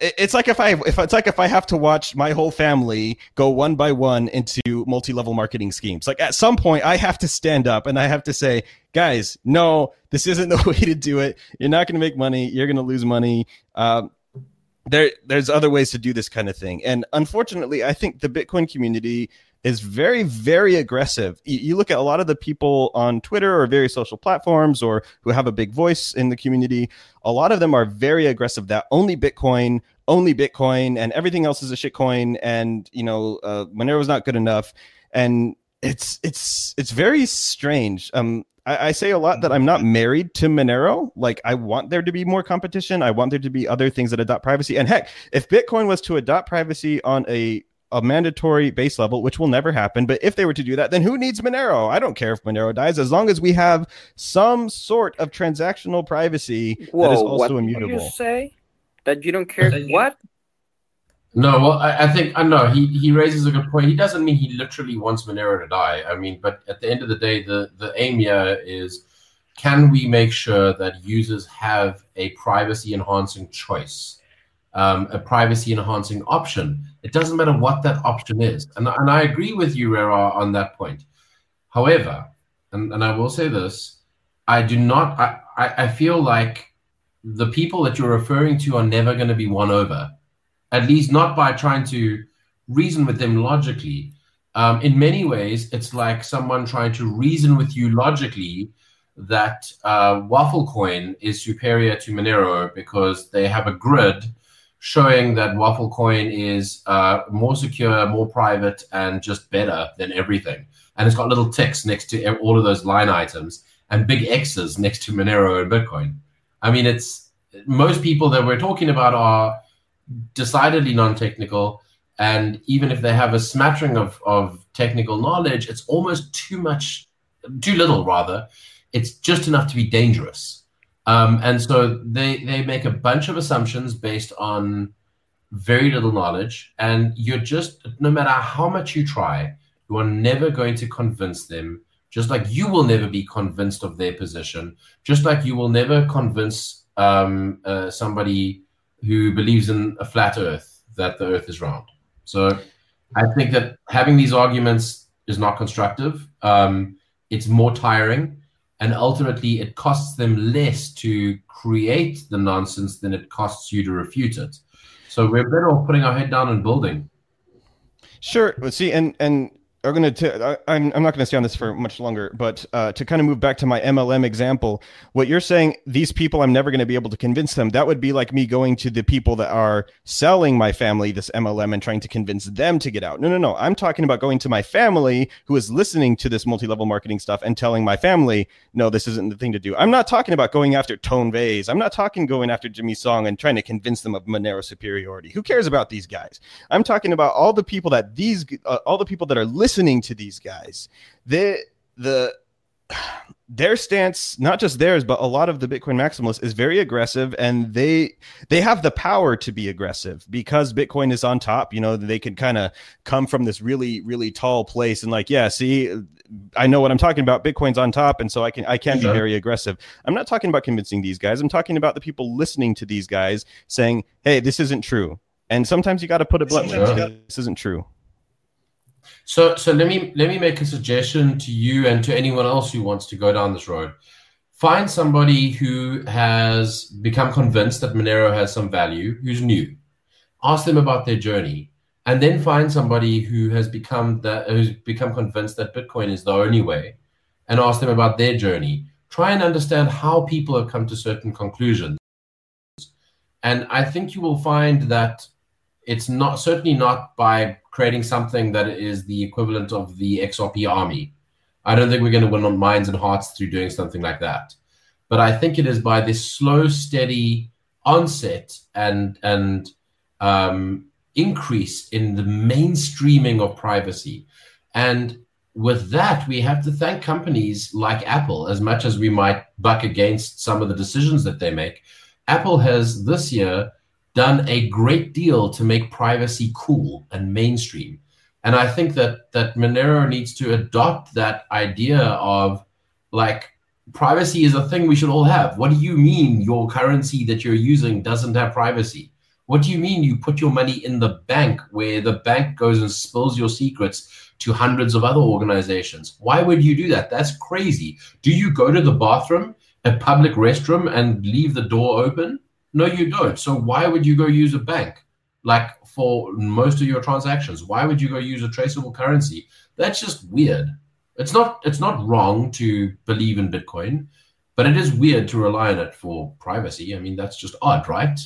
it's like if I if it's like if I have to watch my whole family go one by one into multi-level marketing schemes. Like at some point I have to stand up and I have to say, guys, no, this isn't *laughs* the way to do it. You're not going to make money. You're going to lose money. Um, there, there's other ways to do this kind of thing. And unfortunately, I think the Bitcoin community is very, very aggressive. You look at a lot of the people on Twitter or various social platforms or who have a big voice in the community, a lot of them are very aggressive that only Bitcoin, only Bitcoin, and everything else is a shitcoin, and you know, uh, Monero is not good enough. And it's it's it's very strange. Um, I, I, say a lot that I'm not married to Monero. Like I want there to be more competition. I want there to be other things that adopt privacy. And heck, if Bitcoin was to adopt privacy on a a mandatory base level, which will never happen. But if they were to do that, then who needs Monero? I don't care if Monero dies, as long as we have some sort of transactional privacy Whoa, that is also what immutable. Did you say that you don't care? What? No, well, I, I think I know he, he raises a good point. He doesn't mean he literally wants Monero to die. I mean, but at the end of the day, the the aim here is can we make sure that users have a privacy enhancing choice, um, a privacy enhancing option it doesn't matter what that option is. And, and I agree with you, Rera, on that point. However, and, and I will say this, I do not, I, I, I feel like the people that you're referring to are never going to be won over, at least not by trying to reason with them logically. Um, in many ways, it's like someone trying to reason with you logically that uh, Wafflecoin is superior to Monero because they have a grid showing that Wafflecoin is uh, more secure, more private, and just better than everything. And it's got little ticks next to all of those line items and big X's next to Monero and Bitcoin. I mean, it's most people that we're talking about are decidedly non-technical, and even if they have a smattering of, of technical knowledge, it's almost too much, too little rather. It's just enough to be dangerous. Um, and so they they make a bunch of assumptions based on very little knowledge, and you're just no matter how much you try, you are never going to convince them. Just like you will never be convinced of their position, just like you will never convince um, uh, somebody who believes in a flat Earth that the Earth is round. So I think that having these arguments is not constructive. Um, it's more tiring and ultimately it costs them less to create the nonsense than it costs you to refute it. So we're better off putting our head down and building. Sure. let's See, and and are going to, I'm, I'm not going to stay on this for much longer, but uh, to kind of move back to my MLM example, what you're saying, these people, I'm never going to be able to convince them. That would be like me going to the people that are selling my family this MLM and trying to convince them to get out. No, no, no. I'm talking about going to my family who is listening to this multi level marketing stuff and telling my family, no, this isn't the thing to do. I'm not talking about going after Tone Vays. I'm not talking going after Jimmy Song and trying to convince them of Monero superiority. Who cares about these guys? I'm talking about all the people that these, uh, all the people that are listening listening to these guys. The the their stance, not just theirs, but a lot of the Bitcoin maximalists, is very aggressive, and they they have the power to be aggressive because Bitcoin is on top. You know, they can kind of come from this really really tall place and like, yeah, see, I know what I'm talking about. Bitcoin's on top, and so I can I can be very aggressive. I'm not talking about convincing these guys. I'm talking about the people listening to these guys saying, "Hey, this isn't true." And sometimes you got to put it bluntly, this isn't true. So, so let me let me make a suggestion to you and to anyone else who wants to go down this road. Find somebody who has become convinced that Monero has some value, who's new. Ask them about their journey, and then find somebody who has become that who's become convinced that Bitcoin is the only way, and ask them about their journey. Try and understand how people have come to certain conclusions. And I think you will find that it's not certainly not by creating something that is the equivalent of the XRP army. I don't think we're going to win on minds and hearts through doing something like that. But I think it is by this slow, steady onset and and um, increase in the mainstreaming of privacy. And with that, we have to thank companies like Apple, as much as we might buck against some of the decisions that they make. Apple has this year done a great deal to make privacy cool and mainstream. And I think that that Monero needs to adopt that idea of like privacy is a thing we should all have. What do you mean your currency that you're using doesn't have privacy? What do you mean you put your money in the bank where the bank goes and spills your secrets to hundreds of other organizations? Why would you do that? That's crazy. Do you go to the bathroom, a public restroom, and leave the door open? No, you don't. So why would you go use a bank? Like for most of your transactions, why would you go use a traceable currency? That's just weird. It's not it's not wrong to believe in Bitcoin, but it is weird to rely on it for privacy. I mean, that's just odd, right?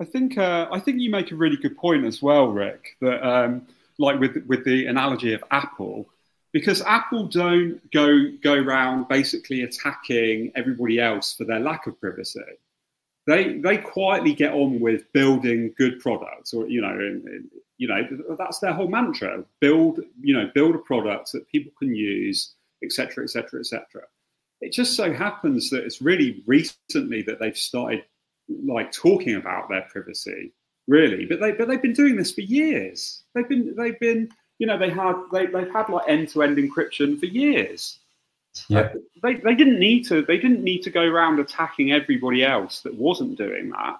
I think uh, I think you make a really good point as well, Rick. That um, like with with the analogy of Apple, because Apple don't go go around basically attacking everybody else for their lack of privacy they they quietly get on with building good products, or you know, and, and, you know that's their whole mantra: build you know build a product that people can use, etc., etc., etc. It just so happens that it's really recently that they've started like talking about their privacy, really. But they but they've been doing this for years. They've been they've been you know they had they, they've had like end to end encryption for years. Uh, yeah. They, they didn't need to they didn't need to go around attacking everybody else that wasn't doing that.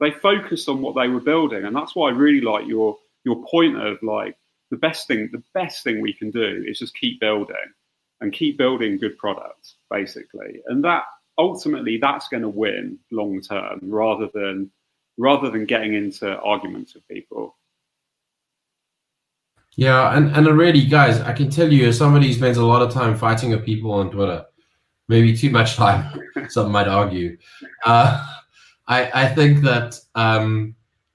They focused on what they were building, and that's why I really like your your point of like the best thing the best thing we can do is just keep building and keep building good products basically, and that ultimately that's going to win long term rather than rather than getting into arguments with people. Yeah, and, and already, guys, I can tell you, as somebody spends a lot of time fighting with people on Twitter, maybe too much time, *laughs* some might argue. Uh, I, I think that, um,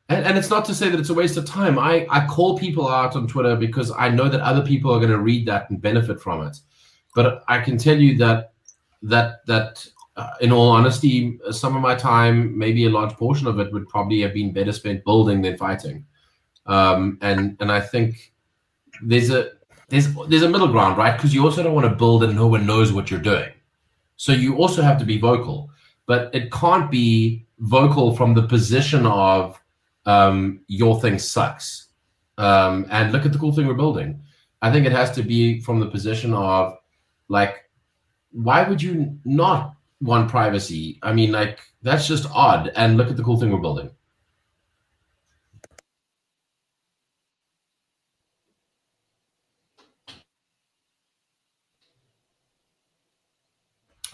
and, and it's not to say that it's a waste of time. I, I call people out on Twitter because I know that other people are going to read that and benefit from it. But I can tell you that that that uh, in all honesty, some of my time, maybe a large portion of it, would probably have been better spent building than fighting. Um, and and I think there's a there's there's a middle ground, right? Because you also don't want to build and no one knows what you're doing. So you also have to be vocal, but it can't be vocal from the position of um, your thing sucks. Um, and look at the cool thing we're building. I think it has to be from the position of like, why would you not want privacy? I mean, like that's just odd. And look at the cool thing we're building.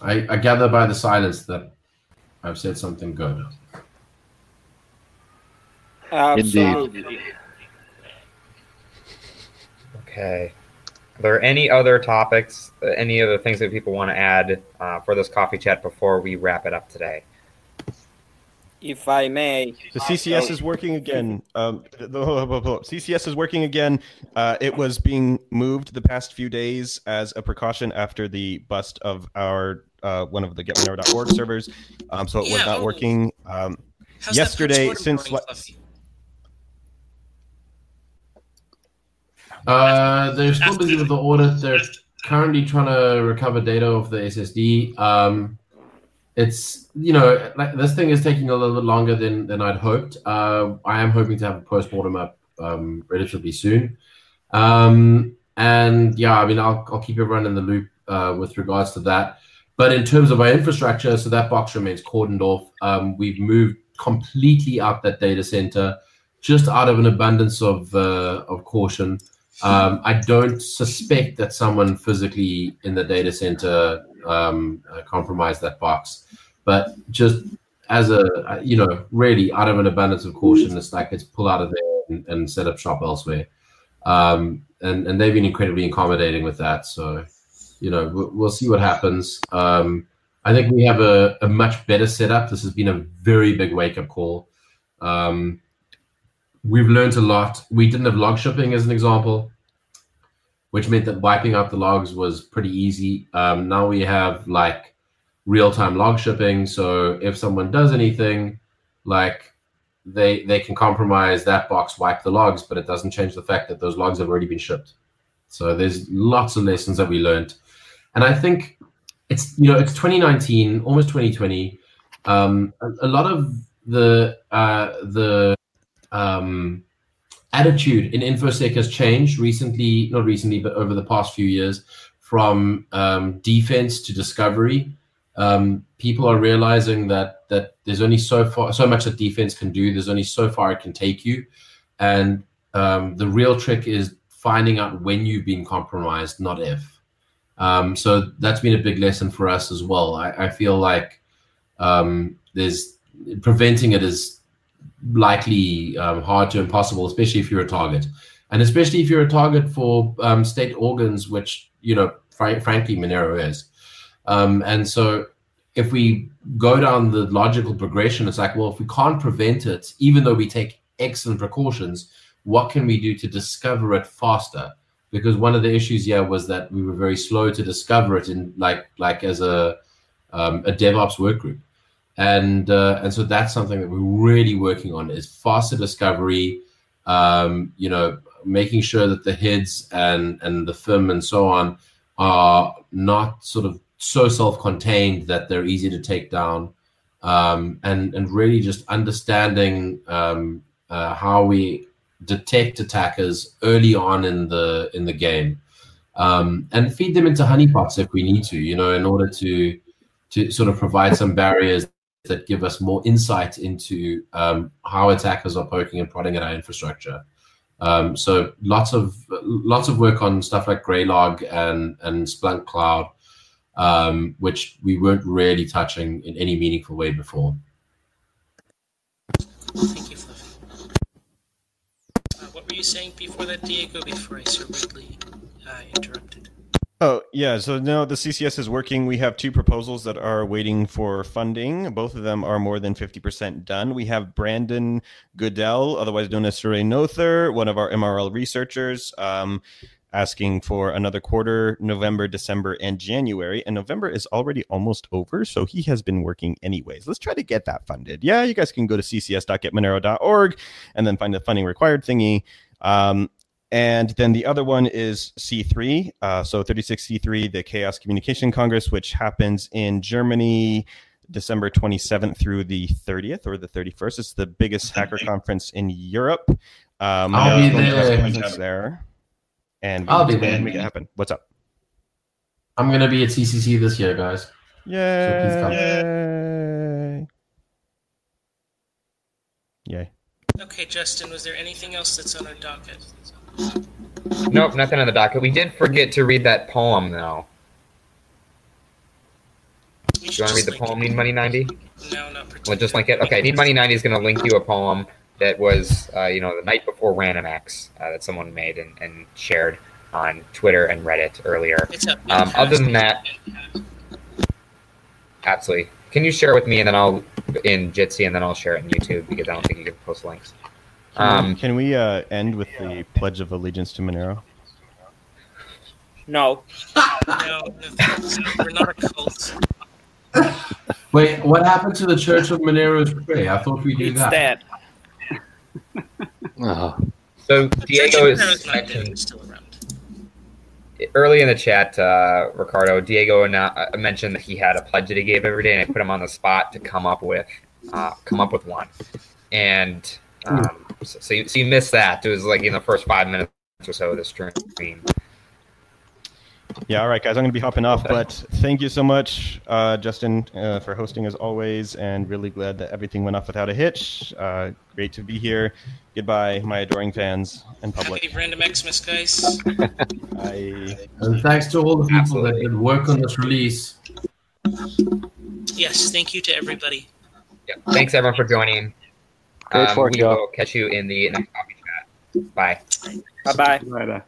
I, I gather by the silence that I've said something good. Absolutely. Okay. Are there any other topics, uh, any other things that people want to add uh, for this coffee chat before we wrap it up today? If I may, the CCS is working again. Um, the, the, CCS is working again. Uh, it was being moved the past few days as a precaution after the bust of our uh, one of the getmonero.org servers. Um, so it was not working. Um, yesterday, since uh, they're still busy with the audit. They're currently trying to recover data off the SSD. Um, it's you know like this thing is taking a little bit longer than than I'd hoped. Uh, I am hoping to have a post mortem up um, relatively soon. Um, and yeah, I mean I'll I'll keep everyone in the loop uh, with regards to that. But in terms of our infrastructure, so that box remains cordoned off. Um, we've moved completely out that data center just out of an abundance of uh, of caution. Um, I don't suspect that someone physically in the data center um, uh, compromised that box, but just as a you know, really out of an abundance of caution, it's like it's pull out of there and, and set up shop elsewhere. Um, and and they've been incredibly accommodating with that. So, you know, we'll, we'll see what happens. Um, I think we have a, a much better setup. This has been a very big wake up call. Um, we've learned a lot. We didn't have log shipping as an example, which meant that wiping out the logs was pretty easy. Um, now we have like real time log shipping. So if someone does anything, like they they can compromise that box, wipe the logs, but it doesn't change the fact that those logs have already been shipped. So there's lots of lessons that we learned, and I think it's you know it's 2019, almost 2020. Um, a, a lot of the uh, the um, attitude in infosec has changed recently, not recently, but over the past few years, from um, defense to discovery. Um, people are realizing that that there's only so far, so much that defense can do. There's only so far it can take you, and um, the real trick is finding out when you've been compromised, not if. Um, so that's been a big lesson for us as well. I, I feel like um, there's preventing it is likely um, hard to impossible, especially if you're a target, and especially if you're a target for um, state organs, which you know, fr- frankly, Monero is. Um, and so, if we go down the logical progression, it's like, well, if we can't prevent it, even though we take excellent precautions, what can we do to discover it faster? Because one of the issues here was that we were very slow to discover it in like like as a um, a DevOps work group and uh, and so that's something that we're really working on is faster discovery um, you know making sure that the heads and and the film and so on are not sort of so self-contained that they're easy to take down. Um, and and really just understanding um, uh, how we detect attackers early on in the in the game. Um, and feed them into honeypots if we need to you know in order to to sort of provide some barriers that give us more insight into um, how attackers are poking and prodding at our infrastructure. Um, so lots of lots of work on stuff like Graylog and and Splunk Cloud, um, which we weren't really touching in any meaningful way before. Thank you. Uh, what were you saying before that, Diego? Before I so rudely uh, interrupted. Oh, yeah. So now the CCS is working. We have two proposals that are waiting for funding. Both of them are more than 50% done. We have Brandon Goodell, otherwise known as Surae Noether, one of our MRL researchers, um, asking for another quarter, November, December, and January. And November is already almost over. So he has been working anyways. Let's try to get that funded. Yeah, you guys can go to ccs.getmonero.org and then find the funding required thingy. Um, and then the other one is C3, uh, so 36C3, the Chaos Communication Congress, which happens in Germany December 27th through the 30th or the 31st. It's the biggest hacker conference in Europe. Um, I'll be there. there. And we I'll be to there. Make it happen. What's up? I'm gonna be at CCC this year, guys. So. Yay! Yay! Okay, Justin, was there anything else that's on our docket? Nope, nothing on the docket. We did forget to read that poem, though. Do you want to read the poem. Need Money 90? No, not particularly. Well, just link it. Okay, Need Money 90 is going to link you a poem that was, uh, you know, the night before RandomX uh, that someone made and, and shared on Twitter and Reddit earlier. Um, other than that, absolutely. Can you share it with me and then I'll in Jitsi and then I'll share it in YouTube because I don't think you can post links. Um, Can we uh, end with the Pledge of Allegiance to Monero? No. no, no thanks. we're not a cult. Wait, what happened to the Church of Monero's Prayer? I thought we did It's that. dead. Oh, so Church Diego of is Monero's not dead, mentioned still around. early in the chat, uh, Riccardo Diego now, uh, mentioned that he had a pledge that he gave every day, and I put him on the spot to come up with uh, come up with one. And um, so, so, you, so you missed that. It was like in the first five minutes or so of the stream. Yeah, all right, guys. I'm going to be hopping off, but thank you so much, uh, Justin, uh, for hosting as always, and really glad that everything went off without a hitch. Uh, great to be here. Goodbye, my adoring fans and public. Happy Random Xmas, guys. *laughs* Bye. And thanks to all the people that did work on this release. Yes, thank you to everybody. Yeah, thanks everyone for joining. Great Um, work, we y'all. will catch you in the next coffee chat. Bye. Bye bye. Later.